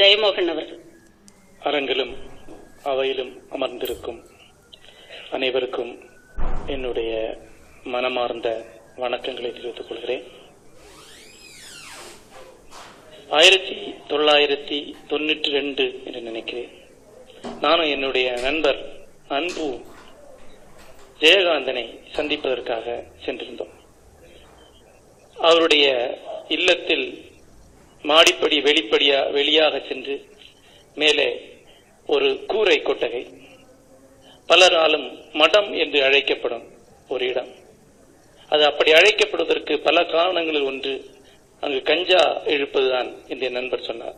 ஜெயமோகன் அவர்கள். அரங்கிலும் அவையிலும் அமர்ந்திருக்கும் அனைவருக்கும் என்னுடைய மனமார்ந்த வணக்கங்களை தெரிவித்துக் கொள்கிறேன். ஆயிரத்தி தொள்ளாயிரத்தி தொண்ணூற்றி ரெண்டு என்று நினைக்கிறேன். நானும் என்னுடைய நண்பர் அன்பு ஜெயகாந்தனை சந்திப்பதற்காக சென்றிருந்தோம். அவருடைய இல்லத்தில் மாடிப்படி வெளிப்படியா வெளியாக சென்று மேலே ஒரு கூரை கொட்டகை. பலராலும் மடம் என்று அழைக்கப்படும் ஒரு இடம். அது அப்படி அழைக்கப்படுவதற்கு பல காரணங்களில் ஒன்று அங்கு கஞ்சா இழுப்பதுதான் என்று என் நண்பர் சொன்னார்.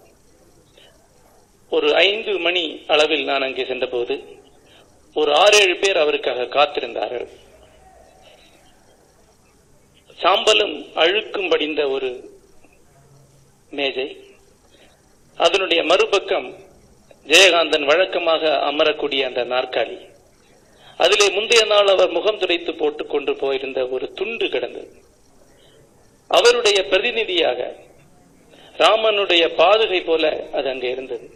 ஒரு ஐந்து மணி அளவில் நான் அங்கே சென்றபோது ஒரு ஆறு ஏழு பேர் அவருக்காக காத்திருந்தார்கள். சாம்பலும் அழுக்கும் படிந்த ஒரு மேஜை. அதனுடைய மறுபக்கம் ஜெயகாந்தன் வழக்கமாக அமரக்கூடிய அந்த நாற்காலி. அதிலே முந்தைய நாள் அவர் முகம் துடைத்து போட்டுக் கொண்டு போயிருந்த ஒரு துண்டு கிடந்தது. அவருடைய பிரதிநிதியாக ராமனுடைய பாதுகை போல அது அங்கே இருந்தது.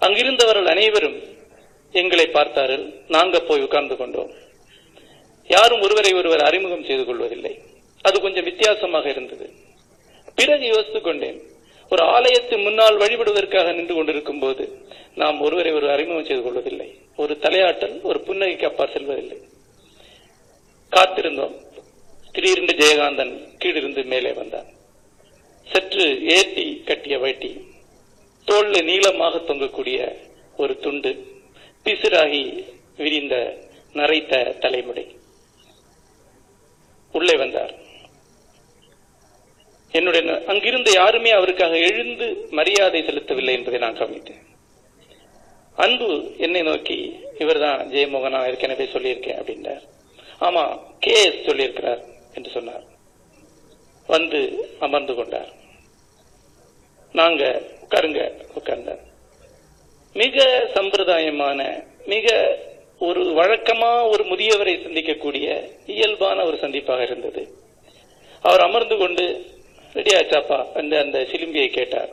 அங்கிருந்தவர்கள் அனைவரும் எங்களை பார்த்தார்கள். நாங்க போய் உட்கார்ந்து கொண்டோம். யாரும் ஒருவரை ஒருவர் அறிமுகம் செய்து கொள்வதில்லை. அது கொஞ்சம் வித்தியாசமாக இருந்தது. பிறகு யோசித்துக் கொண்டேன் ஒரு ஆலயத்தின் முன்னால் வழிபடுவதற்காக நின்று கொண்டிருக்கும் போது நாம் ஒருவரை ஒரு அறிமுகம் செய்து கொள்வதில்லை. ஒரு தலையாட்டல் ஒரு புன்னகைக்கு அப்பால் செல்வதில்லை. காத்திருந்தோம். திடீரென்று ஜெயகாந்தன் கீழிருந்து மேலே வந்தான். சற்று ஏற்றி கட்டிய வட்டி தோல்ல நீளமாக தொங்கக்கூடிய ஒரு துண்டு பிசுராகி விரிந்த நரைத்த தலைமுடி. உள்ளே வந்தார். என்னுடைய அங்கிருந்த யாருமே அவருக்காக எழுந்து மரியாதை செலுத்தவில்லை என்பதை நான் கவனித்தேன். அன்பு என்னை நோக்கி இவர்தான் ஜெயமோகனா ஏற்கனவே சொல்லியிருக்கேன் அப்படின்றார். ஆமா கே. எஸ். சொல்லியிருக்கிறார் என்று சொன்னார். வந்து அமர்ந்து கொண்டார். நாங்க உட்காருங்க உட்கார்ந்தார். மிக சம்பிரதாயமான மிக ஒரு வழக்கமா ஒரு முதியவரை சந்திக்கக்கூடிய இயல்பான ஒரு சந்திப்பாக இருந்தது. அவர் அமர்ந்து கொண்டு ரெடியாச்சாப்பா என்று அந்த சிலிம்பியை கேட்டார்.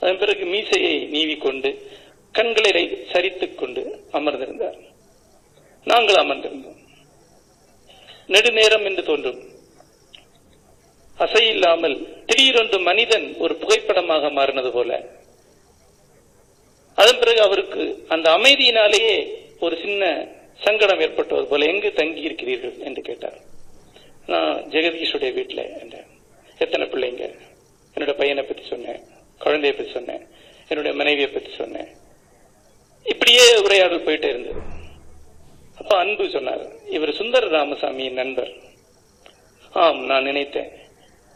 அதன் பிறகு மீசையை நீவிக்கொண்டு கண்களை சரித்துக் கொண்டு அமர்ந்திருந்தார். நாங்கள் அமர்ந்திருந்தோம். நெடுநேரம் என்று தோன்றும். அசையில்லாமல் திடீரென்று மனிதன் ஒரு புகைப்படமாக மாறினது போல. அதன் பிறகு அவருக்கு அந்த அமைதியினாலேயே ஒரு சின்ன சங்கடம் ஏற்பட்டது போல. எங்கு தங்கி இருக்கிறீர்கள் என்று கேட்டார். நான் ஜெகதீஷுடைய வீட்டில் என்றேன் எத்தனை பிள்ளைங்க? என்னோட பையனை பத்தி சொன்னேன். குழந்தைய பத்தி சொன்னேன். என்னுடைய மனைவியை பத்தி சொன்னேன். இப்படியே உரையாடல் போயிட்டே இருந்தது. அப்ப அன்பு சொன்னார். இவர் சுந்தர ராமசாமியின் நண்பர். ஆம் நான் நினைத்தேன்.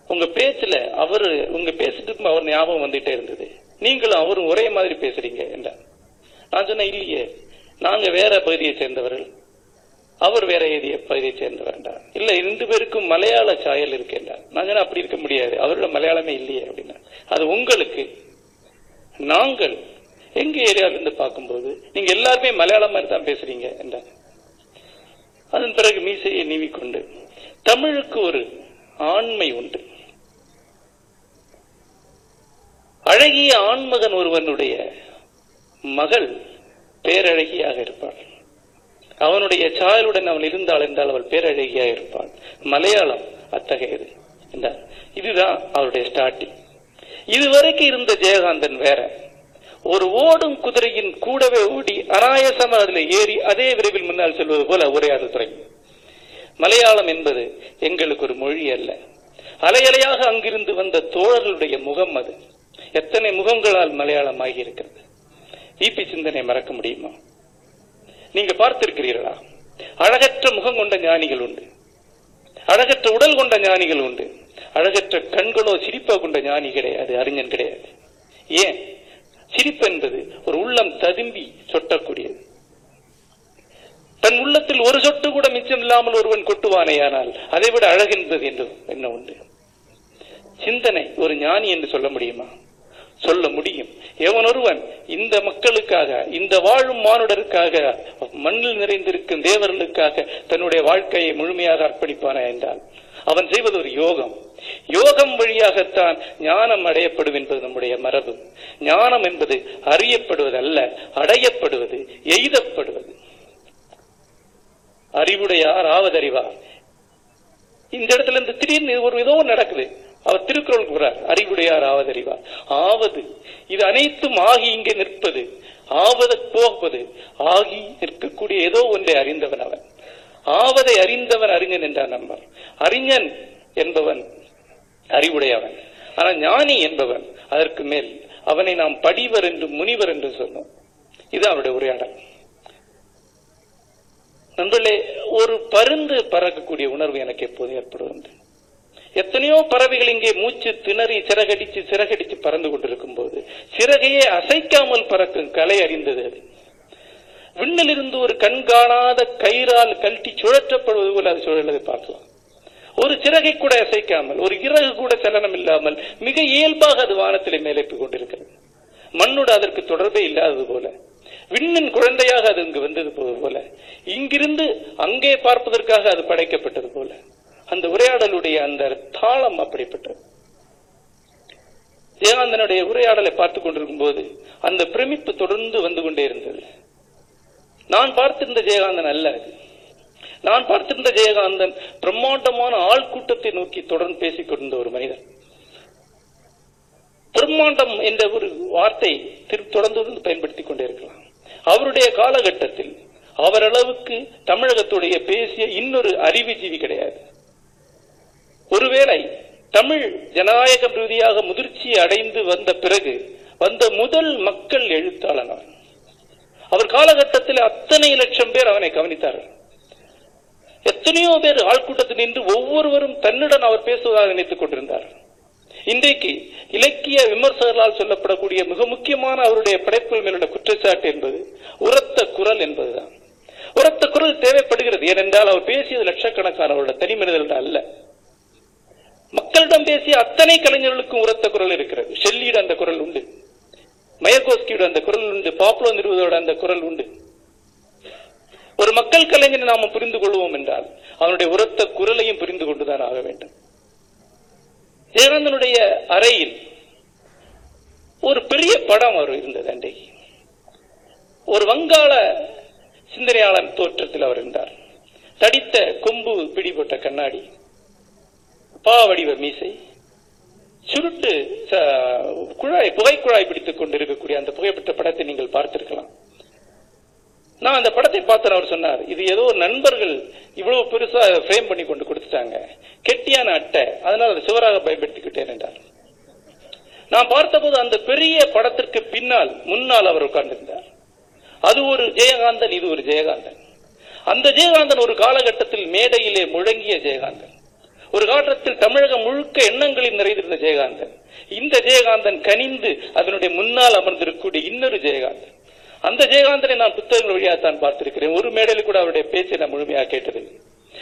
உங்க பேச்சுல அவர் உங்க பேசிட்டு அவர் ஞாபகம் வந்துட்டே இருந்தது. நீங்களும் அவரும் ஒரே மாதிரி பேசுறீங்க என்றார். நான் சொன்னேன் இல்லையே. நாங்க வேற பகுதியை சேர்ந்தவர்கள். அவர் வேற ஏதிய பகுதியை சேர்ந்தவர் என்றார் இல்ல ரெண்டு பேருக்கும் மலையாள சாயல் இருக்கின்றார். நாங்கள் நான் அப்படி இருக்க முடியாது. அவரோட மலையாளமே இல்லையே அப்படின்னா. அது உங்களுக்கு நாங்கள் எங்க ஏரியால இருந்து பார்க்கும்போது நீங்க எல்லாருமே மலையாளம் மாதிரி தான் பேசுறீங்க என்றார். அதன் பிறகு மீசையை நீவிக்கொண்டு தமிழுக்கு ஒரு ஆண்மை உண்டு. அழகிய ஆண்மகன் ஒருவனுடைய மகள் பேரழகியாக இருப்பாள். அவனுடைய சாயலுடன் அவன் இருந்தாள் என்றால் அவள் பேரழகியாக இருப்பாள். மலையாளம் அத்தகையது. என்றார். இதுதான் அவருடைய ஸ்டார்டிங் இதுவரைக்கும் இருந்த ஜெயகாந்தன் வேற. ஒரு ஓடும் குதிரையின் கூடவே ஓடி அனாயசமா அதுல ஏறி அதே விரைவில் முன்னால் செல்வது போல உரையாடல் தொடங்கி மலையாளம் என்பது எங்களுக்கு ஒரு மொழி அல்ல. அலையலையாக அங்கிருந்து வந்த தோழர்களுடைய முகம் அது. எத்தனை முகங்களால் மலையாளம் ஆகியிருக்கிறது. ஈபி சிந்தனை மறக்க முடியுமா? நீங்க பார்த்திருக்கிறீர்களா? அழகற்ற முகம் கொண்ட ஞானிகள் உண்டு. அழகற்ற உடல் கொண்ட ஞானிகள் உண்டு. அழகற்ற கண்களோ சிரிப்போ கொண்ட ஞானி கிடையாது அறிஞன் கிடையாது. ஏன்? சிரிப்பு என்பது ஒரு உள்ளம் ததும்பி சொட்டக்கூடியது. தன் உள்ளத்தில் ஒரு சொட்டு கூட மிச்சம் இல்லாமல் ஒருவன் கொட்டுவானேயானால் அதை விட என்று என்ன உண்டு? சிந்தனை ஒரு ஞானி என்று சொல்ல முடியுமா? சொல்ல முடியும். எவன் ஒருவன் இந்த மக்களுக்காக இந்த வாழும் மானுடருக்காக மண்ணில் நிறைந்திருக்கும் தேவர்களுக்காக தன்னுடைய வாழ்க்கையை முழுமையாக அர்ப்பணிப்பான என்றால் அவன் செய்வது ஒரு யோகம். யோகம் வழியாகத்தான் ஞானம் அடையப்படும் என்பது நம்முடைய மரபு. ஞானம் என்பது அறியப்படுவது அல்ல அடையப்படுவது எய்தப்படுவது. அறிவுடையார் ஆவதறிவார். இந்த இடத்துல இருந்து திடீர்னு ஒரு ஏதோ நடக்குது. அவர் திருக்குறள் கூறார் அறிவுடையார் ஆவதறிவார். ஆவது இது அனைத்தும் ஆகி இங்கே நிற்பது ஆவத போவது ஆகி நிற்கக்கூடிய ஏதோ ஒன்றை அறிந்தவன் அவன். ஆவதை அறிந்தவன் அறிஞன் என்றான் நம்பர் அறிஞன் என்பவன் அறிவுடையவன். ஆனால் ஞானி என்பவன் அதற்கு மேல் அவனை நாம் படிவர் என்று முனிவர் என்று சொன்னோம் இது அவருடைய உரையாடல். நண்பர்களே ஒரு பருந்து பறக்கக்கூடிய உணர்வு எனக்கு எப்போது ஏற்படுவது எத்தனையோ பறவைகள் இங்கே மூச்சு திணறி சிறகடிச்சு சிறகடிச்சு பறந்து கொண்டிருக்கும் போது சிறகையே அசைக்காமல் பறக்கும் கலை அறிந்தது அது. விண்ணிலிருந்து ஒரு கண்காணாத கயிறால் கழட்டி சுழற்றப்படுவது போல அது சுழலதை பார்க்கலாம். ஒரு சிறகை கூட அசைக்காமல் ஒரு இறகு கூட சலனம் இல்லாமல் மிக இயல்பாக அது வானத்திலே மேலே போய் கொண்டிருக்கிறது. மண்ணோடு அதற்கு தொடர்பே இல்லாதது போல விண்ணின் குழந்தையாக அது இங்கு வந்தது போல இங்கிருந்து அங்கே பார்ப்பதற்காக அது படைக்கப்பட்டது போல. அந்த உரையாடலுடைய அந்த தாளம் அப்படிப்பட்டது. ஜெயகாந்தனுடைய உரையாடலை பார்த்துக் கொண்டிருக்கும் போது அந்த பிரமிப்பு தொடர்ந்து வந்து கொண்டே இருந்தது. நான் பார்த்திருந்த ஜெயகாந்தன் அல்ல அது. நான் பார்த்திருந்த ஜெயகாந்தன் பிரம்மாண்டமான ஆள் கூட்டத்தை நோக்கி தொடர்ந்து பேசிக் கொண்டிருந்த ஒரு மனிதன். பிரம்மாண்டம் என்ற ஒரு வார்த்தை தொடர்ந்து பயன்படுத்திக் கொண்டே இருக்கலாம். அவருடைய காலகட்டத்தில் அவரளவுக்கு தமிழகத்துடைய பேசிய இன்னொரு அறிவுஜீவி கிடையாது. ஒருவேளை தமிழ் ஜனநாயக ரீதியாக முதிர்ச்சி அடைந்து வந்த பிறகு வந்த முதல் மக்கள் எழுத்தாளன் அவன் அவர் காலகட்டத்தில் அத்தனை லட்சம் பேர் அவனை கவனித்தார்கள். எத்தனையோ பேர் ஆள்கூட்டத்தில் நின்று ஒவ்வொருவரும் தன்னுடன் அவர் பேசுவதாக நினைத்துக் கொண்டிருந்தார்கள். இன்றைக்கு இலக்கிய விமர்சகர்களால் சொல்லப்படக்கூடிய மிக முக்கியமான அவருடைய படைப்புகள் மேலுள்ள குற்றச்சாட்டு என்பது உரத்த குரல் என்பதுதான். உரத்த குரல் தேவைப்படுகிறது. ஏனென்றால் அவர் பேசியது லட்சக்கணக்கானவருடைய தனி மனிதர்கள் அல்ல. மக்களிடம் பேசிய அத்தனை கலைஞர்களுக்கும் உரத்த குரல் இருக்கிறது. ஷெல்லியிட அந்த குரல் உண்டு. மயர்கோஸ்கியோட அந்த குரல் உண்டு. பாப்புலோ நிறுவதோட அந்த குரல் உண்டு. ஒரு மக்கள் கலைஞரை நாம புரிந்து கொள்வோம் என்றால் அவனுடைய உரத்த குரலையும் புரிந்து கொண்டுதான் ஆக வேண்டும். ஜெயகாந்தனுடைய அறையில் ஒரு பெரிய படம் அவர் இருந்தது அன்றைக்கு. ஒரு வங்காள சிந்தனையாளர் தோற்றத்தில் அவர் இருந்தார். தடித்த கொம்பு பிடிபட்ட கண்ணாடி. பா வடிவ மீசை. சுருட்டு குழாய் புகைக்குழாய் பிடித்துக் கொண்டிருக்கக்கூடிய அந்த புகைப்பட்ட படத்தை நீங்கள் பார்த்திருக்கலாம். நான் அந்த படத்தை பார்த்தேன் அவர் சொன்னார் இது ஏதோ நண்பர்கள் இவ்வளவு பெருசா ஃப்ரேம் பண்ணி கொண்டு கொடுத்துட்டாங்க. கெட்டியான அட்டை அதனால் அதை சுவராக பயன்படுத்திக்கிட்டேன் என்றார். நான் பார்த்தபோது அந்த பெரிய படத்திற்கு பின்னால் முன்னால் அவர் உட்கார்ந்திருந்தார். அது ஒரு ஜெயகாந்தன் இது ஒரு ஜெயகாந்தன். அந்த ஜெயகாந்தன் ஒரு காலகட்டத்தில் மேடையிலே முழங்கிய ஜெயகாந்தன். ஒரு காலத்தில் தமிழகம் முழுக்க எண்ணங்களில் நிறைந்திருந்த ஜெயகாந்தன். இந்த ஜெயகாந்தன் கனிந்து அதனுடைய முன்னால் அமர்ந்திருக்கக்கூடிய இன்னொரு ஜெயகாந்தன். அந்த ஜெயகாந்தனை நான் புத்தகங்கள் வழியாக தான் பார்த்திருக்கிறேன். ஒரு மேடையில் கூட அவருடைய பேச்சை நான் முழுமையாக கேட்டதில்லை.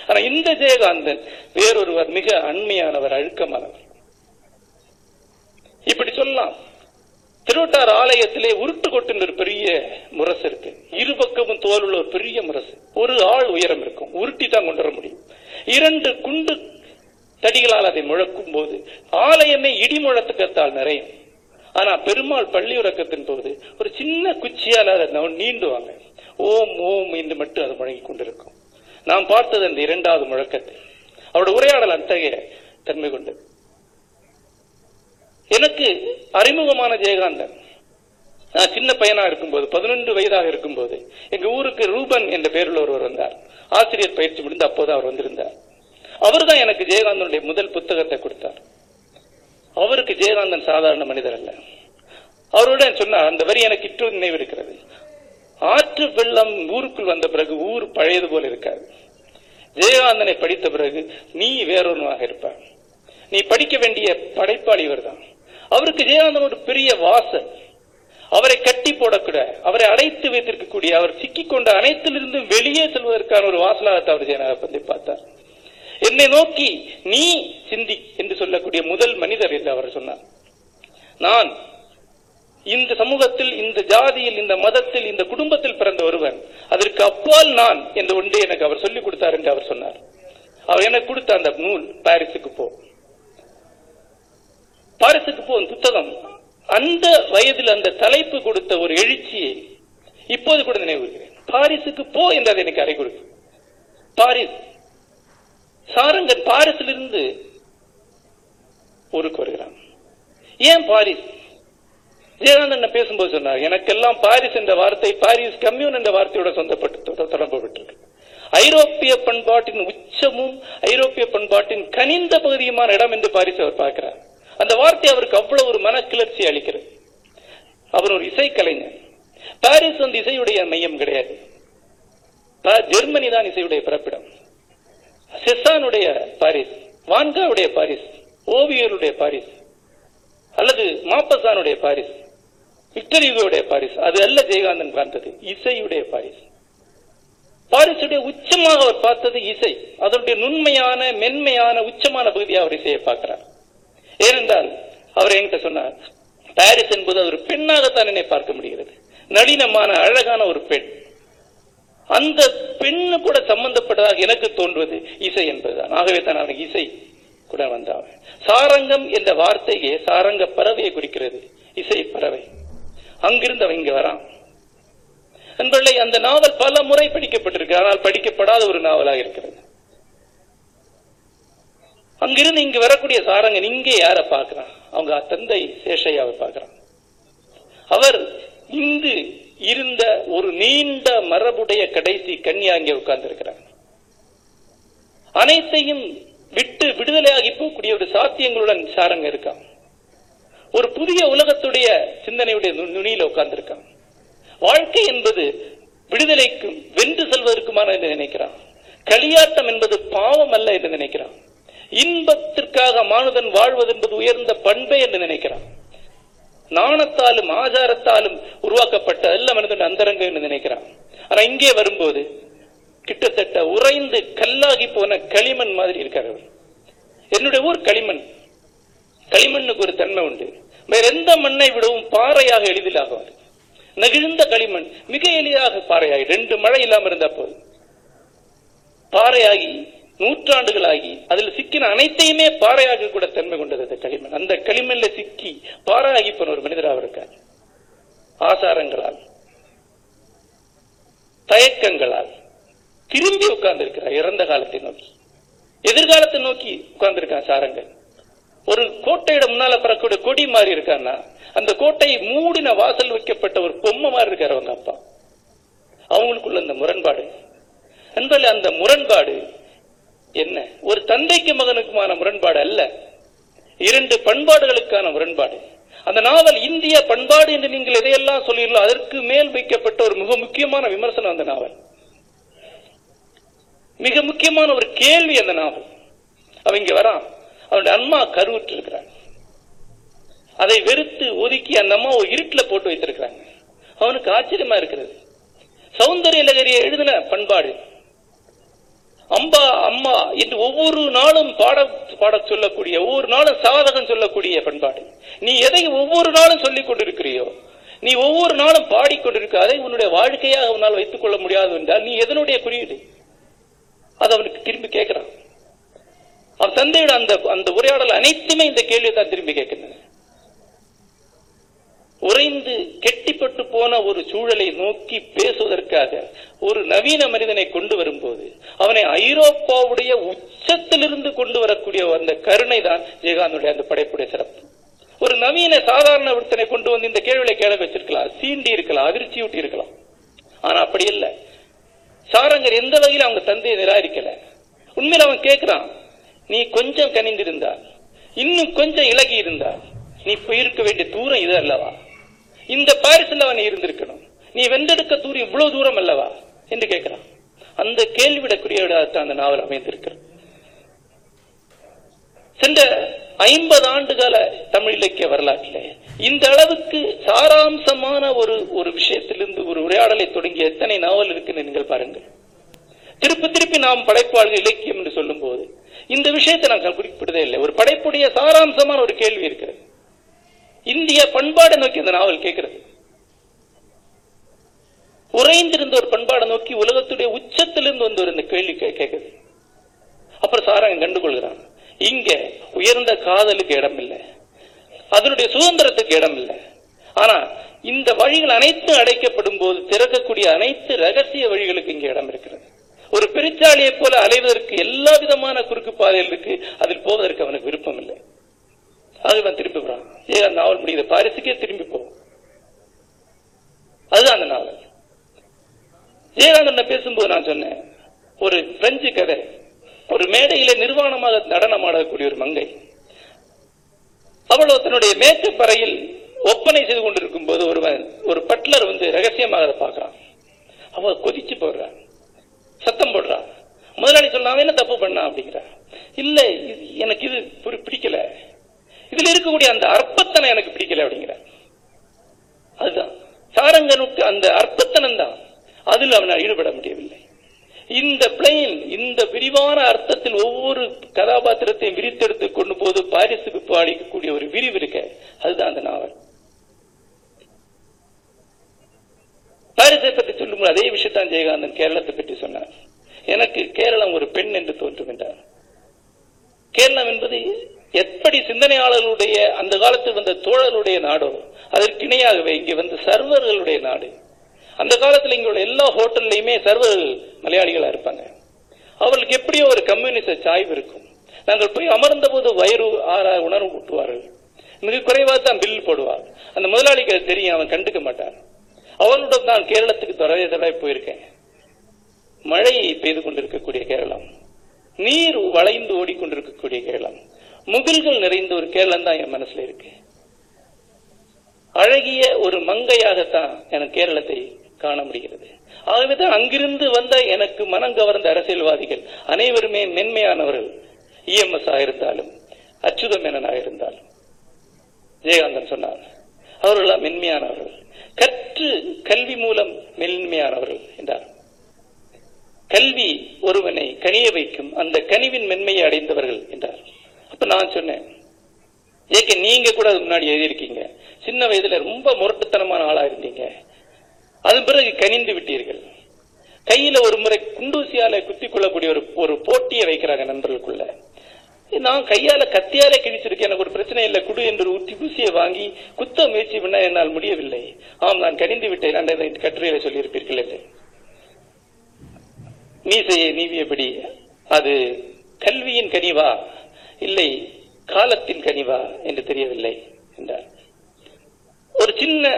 ஆனா இந்த ஜெயகாந்தன் வேறொருவர் மிக அண்மையானவர் அழுக்கமானவர். இப்படி சொல்லலாம். திருவட்டார் ஆலயத்திலே உருட்டு கொட்டுன்ற ஒரு பெரிய முரசு இருக்கு. இரு பக்கமும் தோல் உள்ள ஒரு பெரிய முரசு. ஒரு ஆள் உயரம் இருக்கும். உருட்டி தான் கொண்டு வர முடியும். இரண்டு குண்டு தடிகளால் அதை முழக்கும் போது ஆலயமே இடி முழக்கத்தால் நிறையும். ஆனா பெருமாள் பள்ளி உறக்கத்தின் போது ஒரு சின்ன குச்சியால் அதை நீண்டுவாங்க. ஓம் ஓம் என்று மட்டும் அது முழங்கிக் கொண்டிருக்கும். நாம் பார்த்தது அந்த இரண்டாவது முழக்கத்தை அவருடைய உரையாடல் அத்தகைய தன்மை கொண்டது எனக்கு அறிமுகமான ஜெயகாந்தன். நான் சின்ன பையனா இருக்கும்போது பதினொன்று வயதாக இருக்கும்போது எங்க ஊருக்கு ரூபன் என்ற பெயரில் ஒருவர் வந்தார் ஆசிரியர் பயிற்சி முடிந்து அப்போது அவர் வந்திருந்தார். அவர் தான் எனக்கு ஜெயகாந்தனுடைய முதல் புத்தகத்தை கொடுத்தார். அவருக்கு ஜெயகாந்தன் சாதாரண மனிதர் அல்ல. அவருடன் சொன்னார் அந்த வரி எனக்கு இட்டு நினைவு இருக்கிறது ஆற்று வெள்ளம் ஊருக்குள் வந்த பிறகு ஊர் பழையது போல இருக்காது. ஜெயகாந்தனை படித்த பிறகு நீ வேறொருவாக இருப்பார் நீ படிக்க வேண்டிய படைப்பாளி இவர் தான் அவருக்கு ஜெயகாந்தன் ஒரு பெரிய வாசல். அவரை கட்டி போடக்கூட அவரை அடைத்து வைத்திருக்கக்கூடிய அவர் சிக்கிக்கொண்ட அனைத்திலிருந்து வெளியே செல்வதற்கான ஒரு வாசலாக அவர் பந்தி பார்த்தார். என்னை நோக்கி நீ சிந்தி என்று சொல்லக்கூடிய முதல் மனிதர் என்று அவர் சொன்னார். நான் இந்த சமூகத்தில் இந்த ஜாதியில் இந்த மதத்தில் இந்த குடும்பத்தில் பிறந்த ஒருவன். அதற்கு அப்பால் நான் என்று ஒன்றே எனக்கு அவர் சொல்லிக் கொடுத்தார் என்று அவர் சொன்னார். அவர் எனக்கு கொடுத்த அந்த நூல் பாரிஸுக்கு போ. பாரிஸுக்கு போ புத்தகம். அந்த வயதில் அந்த தலைப்பு கொடுத்த ஒரு எழுச்சியை இப்போது கூட நினைவுகிறேன் பாரிஸுக்கு போ என்று அதை எனக்கு அறை கொடுக்கும் பாரிஸ் சாரங்கன் பாரிஸிலிருந்து ஊருக்கு வருகிறான். ஏன் பாரிஸ்? ஜெயகாந்தன் பேசும்போது சொன்னார் எனக்கெல்லாம் பாரிஸ் என்ற வார்த்தை பாரிஸ் கம்யூன் என்ற வார்த்தையோட சொந்தப்பட்டு தொடர்புபட்டிருக்கு ஐரோப்பிய பண்பாட்டின் உச்சமும் ஐரோப்பிய பண்பாட்டின் கனிந்த பகுதியுமான இடம் என்று பாரிஸ் அவர் பார்க்கிறார். அந்த வார்த்தை அவருக்கு அவ்வளவு ஒரு மன கிளர்ச்சி அளிக்கிறது. அவர் ஒரு இசைக்கலைஞர் பாரிஸ் வந்து இசையுடைய மையம் கிடையாது. ஜெர்மனி தான் இசையுடைய பிறப்பிடம். செசானுடைய பாரிஸ் வான்காவுடைய பாரிஸ் ஓவியருடைய பாரிஸ் அல்லது மாப்பசானுடைய பாரிஸ் விக்டர் யுகோடைய பாரிஸ் அது அல்ல ஜெயகாந்தன் பார்த்தது இசையுடைய பாரிஸ். பாரிசுடைய உச்சமாக அவர் பார்த்தது இசை அதனுடைய நுண்மையான மென்மையான உச்சமான பகுதியை அவர் இசையை பார்க்கிறார். ஏனென்றால் அவர் என்கிட்ட சொன்னார் பாரிஸ் என்பது ஒரு பெண்ணாகத்தான் என்னை பார்க்க முடிகிறது. நளினமான அழகான ஒரு பெண். அந்த பெண்ணு கூட சம்பந்தப்பட்டதாக எனக்கு தோன்றுவது இசை என்பதுதான். ஆகவே தான் அவன் இசை கூட வந்தான் சாரங்கம் என்ற வார்த்தையே சாரங்க பறவையை குறிக்கிறது. இசை பறவை. அங்கிருந்து அவன் இங்க வரான். நண்பர்களே அந்த நாவல் பல முறை படிக்கப்பட்டிருக்கு. ஆனால் படிக்கப்படாத ஒரு நாவலாக இருக்கிறது. அங்கிருந்து இங்கு வரக்கூடிய சாரங்கன் இங்கே யார பார்க்கிறான்? அவங்க தந்தை சேஷையாவை பார்க்கிறான். அவர் இங்கு இருந்த ஒரு நீண்ட மரபுடைய கடைசி கன்யா அங்கே உட்கார்ந்திருக்கிறார். அனைத்தையும் விட்டு விடுதலையாகி போகக்கூடிய ஒரு சாத்தியங்களுடன் சாரங்க இருக்கான். ஒரு புதிய உலகத்துடைய சிந்தனையுடைய நுனியில உட்கார்ந்திருக்கான். வாழ்க்கை என்பது விடுதலைக்கும் வென்று செல்வதற்குமான என்று நினைக்கிறான். களியாட்டம் என்பது பாவம் அல்ல என்று நினைக்கிறான். இன்பத்திற்காக மானுடன் வாழ்வது என்பது உயர்ந்த பண்பே என்று நினைக்கிறான். நாணத்தாலும் ஆச்சாரத்தாலும் உருவாக்கப்பட்ட அல்ல மனிதன் அந்தரங்கம் என்று நினைக்கிறான். ஆனா இங்கே வரும்போது கிட்டத்தட்ட உறைந்து கல்லாகி போன களிமண் மாதிரி இருக்கார் அவர். என்னுடைய ஊர் களிமண். களிமண்ணுக்கு ஒரு தன்மை உண்டு. வேற எந்த மண்ணை விடவும் பாறையாக எளிதில் ஆகுவார். நெகிழ்ந்த களிமண் மிக எளிதாக பாறையாகி ரெண்டு மழை இல்லாமல் இருந்தா போதும். பாறையாகி நூற்றாண்டுகளாகி அதில் சிக்கின அனைத்தையுமே பாறையாக கூட தன்மை கொண்டது அந்த களிமண். அந்த களிமண்ல சிக்கி பாறையாகி போன ஒரு மனிதராக இருக்கார் ஆசாரங்களால் தயக்கங்களால் திரும்பி உட்கார்ந்து இருக்கிறார் இறந்த காலத்தை நோக்கி. எதிர்காலத்தை நோக்கி உட்கார்ந்திருக்கான் சாரங்கள் ஒரு கோட்டையிட முன்னால பறக்கூடிய கொடி மாதிரி இருக்கான்னா அந்த கோட்டையை மூடின வாசல் வைக்கப்பட்ட ஒரு பொம்மை மாதிரி இருக்காரு அவங்க அப்பா. அவங்களுக்குள்ள அந்த முரண்பாடு. என்பதில் அந்த முரண்பாடு என்ன? ஒரு தந்தைக்கு மகனுக்குமான முரண்பாடு அல்ல. இரண்டு பண்பாடுகளுக்கான முரண்பாடு. அந்த நாவல் இந்திய பண்பாடு என்று நீங்கள் எதையெல்லாம் சொல்லுகிறீர்களோ அதற்கு மேல் வைக்கப்பட்ட ஒரு மிக முக்கியமான விமர்சனம் அந்த நாவல். மிக முக்கியமான ஒரு கேள்வி அந்த நாவல். அவன் இங்க வரான். அவனுடைய அம்மா கருவுற்று இருக்கிறான் அதை வெறுத்து ஒதுக்கி அந்த அம்மா ஒரு இருட்டில் போட்டு வைத்திருக்கிறாங்க. அவனுக்கு ஆச்சரியமா இருக்கிறது. சௌந்தரிய நகரியை எழுதின பண்பாடு. அம்பா அம்மா என்று ஒவ்வொரு நாளும் பாட பாட சொல்லக்கூடிய ஒவ்வொரு நாளும் சாதகம் சொல்லக்கூடிய பண்பாடு. நீ எதை ஒவ்வொரு நாளும் சொல்லிக் கொண்டிருக்கிறியோ நீ ஒவ்வொரு நாளும் பாடிக்கொண்டிருக்க அதை உன்னுடைய வாழ்க்கையாக உன்னால் வைத்துக் கொள்ள முடியாது என்றால் நீ எதனுடைய குறியீடு? அது அவனுக்கு திரும்பி கேட்கிறான். அவன் தந்தையோட அந்த அந்த உரையாடல் அனைத்துமே இந்த கேள்வியை தான் திரும்பி கேட்கின்றன. உறைந்து கெட்டிப்பட்டு போன ஒரு சூழலை நோக்கி பேசுவதற்காக ஒரு நவீன மனிதனை கொண்டு வரும்போது அவனை ஐரோப்பாவுடைய உச்சத்திலிருந்து கொண்டு வரக்கூடிய அந்த கருணை தான் ஜெயகாந்தனுடைய அந்த படைப்புடைய சிறப்பு. ஒரு நவீன சாதாரண விருத்தனை கொண்டு வந்து இந்த கேள்வியை கேள வச்சிருக்கலாம். சீண்டி இருக்கலாம் அதிர்ச்சி ஊட்டி இருக்கலாம். ஆனா அப்படி இல்லை. சாரங்கர் எந்த வகையில் அவங்க தந்தையை நிராகரிக்கல. உண்மையில் அவன் கேட்கிறான் நீ கொஞ்சம் கனிந்திருந்தால் இன்னும் கொஞ்சம் இலகி இருந்தால் நீ போயிருக்க வேண்டிய தூரம் இது அல்லவா? இந்த பாரிஸ்ல அவன் இருந்திருக்கணும். நீ வெந்தெடுக்க தூரி இவ்வளவு தூரம் அல்லவா? என்று கேட்கிறான். அந்த கேள்விடக்குரியதான் அந்த நாவல் அமைந்திருக்கிறது. சென்ற ஐம்பது ஆண்டு கால தமிழ் இலக்கிய வரலாற்றில் இந்த அளவுக்கு சாராம்சமான ஒரு ஒரு விஷயத்திலிருந்து ஒரு உரையாடலை தொடங்கிய எத்தனை நாவல் இருக்குன்னு நீங்கள் பாருங்கள். திருப்பி திருப்பி நாம் படைப்பாளர்கள் இலக்கியம் என்று சொல்லும் போது இந்த விஷயத்தை நாங்கள் குறிப்பிட்டதே இல்லை. ஒரு படைப்புடைய சாராம்சமான ஒரு கேள்வி இருக்கிறது. இந்திய பண்பாடை நோக்கி அந்த நாவல் கேட்கிறது. உறைந்திருந்த ஒரு பண்பாடை நோக்கி உலகத்துடைய உச்சத்திலிருந்து வந்து ஒரு இந்த கேள்வி கே- கேட்குது. அப்புறம் சாராங்க கண்டுகொள்கிறான். இங்க உயர்ந்த காதலுக்கு இடம் இல்லை அதனுடைய சுதந்திரத்துக்கு இடம் இல்லை ஆனா இந்த வழிகள் அனைத்தும் அடைக்கப்படும் போது திறக்கக்கூடிய அனைத்து ரகசிய வழிகளுக்கு இங்கே இடம் இருக்கிறது. ஒரு பெருச்சாலியை போல அலைவதற்கு எல்லா விதமான குறுக்கு பாதைகள் இருக்கு. அதில் போவதற்கு அவனுக்கு விருப்பம் இல்லை அதுக்கு அவன் திரும்பி போறான் ஏன் அந்த நாவல் முடியுது. பாரிசுக்கே திரும்பி போ. அதுதான் அந்த நாவல். ஜெயகாந்தன் பேசும்போது நான் சொன்னேன் ஒரு பிரெஞ்சு கதை ஒரு மேடையில நிர்வாணமாக நடனமாடக்கூடிய ஒரு மங்கை. அவளோ தன்னுடைய மேச்சப்பறையில் ஒப்பனை செய்து கொண்டிருக்கும் போது ஒருவன் ஒரு பட்லர் வந்து ரகசியமாக அதை பார்க்கறான். அவ கொதிச்சு போடுறான். சத்தம் போடுறா முதலாளி சொன்னாவே என்ன தப்பு பண்ணா அப்படிங்கிற இல்ல இது- எனக்கு இது பிடிக்கல. இதுல இருக்கக்கூடிய அந்த அற்பத்தனை எனக்கு பிடிக்கல அப்படிங்கிற அதுதான். சாரங்கனுக்கு அந்த அற்பத்தனம் தான். அதில் அவனால் ஈடுபட முடியவில்லை. இந்த பிளெயின் இந்த விரிவான அர்த்தத்தில் ஒவ்வொரு கதாபாத்திரத்தையும் விரித்தெடுத்து கொண்டு போது பாரிசுக்கு பாடிக்கக்கூடிய ஒரு விரிவு இருக்க அதுதான் அந்த நாவல். பாரிசை பற்றி சொல்லும்போது அதே விஷயத்தான் ஜெயகாந்தன் கேரளத்தை பற்றி சொன்னார். எனக்கு கேரளம் ஒரு பெண் என்று தோன்றும் என்றார் கேரளம் என்பது எப்படி சிந்தனையாளர்களுடைய அந்த காலத்தில் வந்த தோழர்களுடைய நாடோ? அதற்கு இணையாகவே இங்கே வந்து சர்வர்களுடைய நாடு. அந்த காலத்தில் இங்க உள்ள எல்லா ஹோட்டல்லையுமே சர்வர்கள் மலையாளிகளா இருப்பாங்க. அவர்களுக்கு எப்படியோ ஒரு கம்யூனிச சாய்வு இருக்கும். நாங்கள் போய் அமர்ந்த போது வயிறு ஆறா உணர்வு ஊட்டுவார்கள். மிக குறைவாக தான் பில் போடுவார். அந்த முதலாளிக்கு தெரியும் அவன் கண்டுக்க மாட்டான். அவனுடன் தான் கேரளத்துக்கு தொடரே தடவை போயிருக்கேன். மழை பெய்து கொண்டிருக்கக்கூடிய கேரளம். நீர் வளைந்து ஓடிக்கொண்டிருக்கக்கூடிய கேரளம். முகில்கள் நிறைந்த ஒரு கேரளம் தான் என் மனசுல இருக்கு. அழகிய ஒரு மங்கையாகத்தான் எனக்கு கேரளத்தை காண முடிகிறது. ஆகவேதான் அங்கிருந்து வந்த எனக்கு மனம் கவர்ந்த அரசியல்வாதிகள் அனைவருமே மென்மையானவர்கள். இஎம்எஸ் இருந்தாலும் அச்சுத மேனனாக இருந்தாலும் ஜெயகாந்தன் சொன்னார் அவர்களெல்லாம் மென்மையானவர்கள். கற்று கல்வி மூலம் மென்மையானவர்கள் என்றார். கல்வி ஒருவனை கனிய வைக்கும் அந்த கனிவின் மென்மையை அடைந்தவர்கள் என்றார். அப்ப நான் சொன்னேன். ஏக்க நீங்க கூட அதுக்கு முன்னாடி எழுதியிருக்கீங்க. சின்ன வயதுல ரொம்ப முரட்டுத்தனமான ஆளா இருந்தீங்க. அது பிறகு கனிந்து விட்டீர்கள். கையில ஒரு முறை குண்டூசியால குத்தி கொள்ளக்கூடிய ஒரு ஒரு போட்டியை வைக்கிறாங்க நண்பர்களுக்குள்ள. நான் கையால கத்தியாலே கிழிச்சிருக்கேன். எனக்கு ஒரு பிரச்சனை இல்லை. குடு என்று ஊற்றி ஊசியை வாங்கி குத்த முயற்சி பண்ண என்னால் முடியவில்லை. ஆம் நான் கனிந்து விட்டேன். அந்த கட்டுரையில சொல்லியிருப்பீர்கள் என்று. மீசையை நீவியபடி அது கல்வியின் கனிவா? இல்லை காலத்தின் கனிவா என்று தெரியவில்லை என்றார். ஒரு சின்ன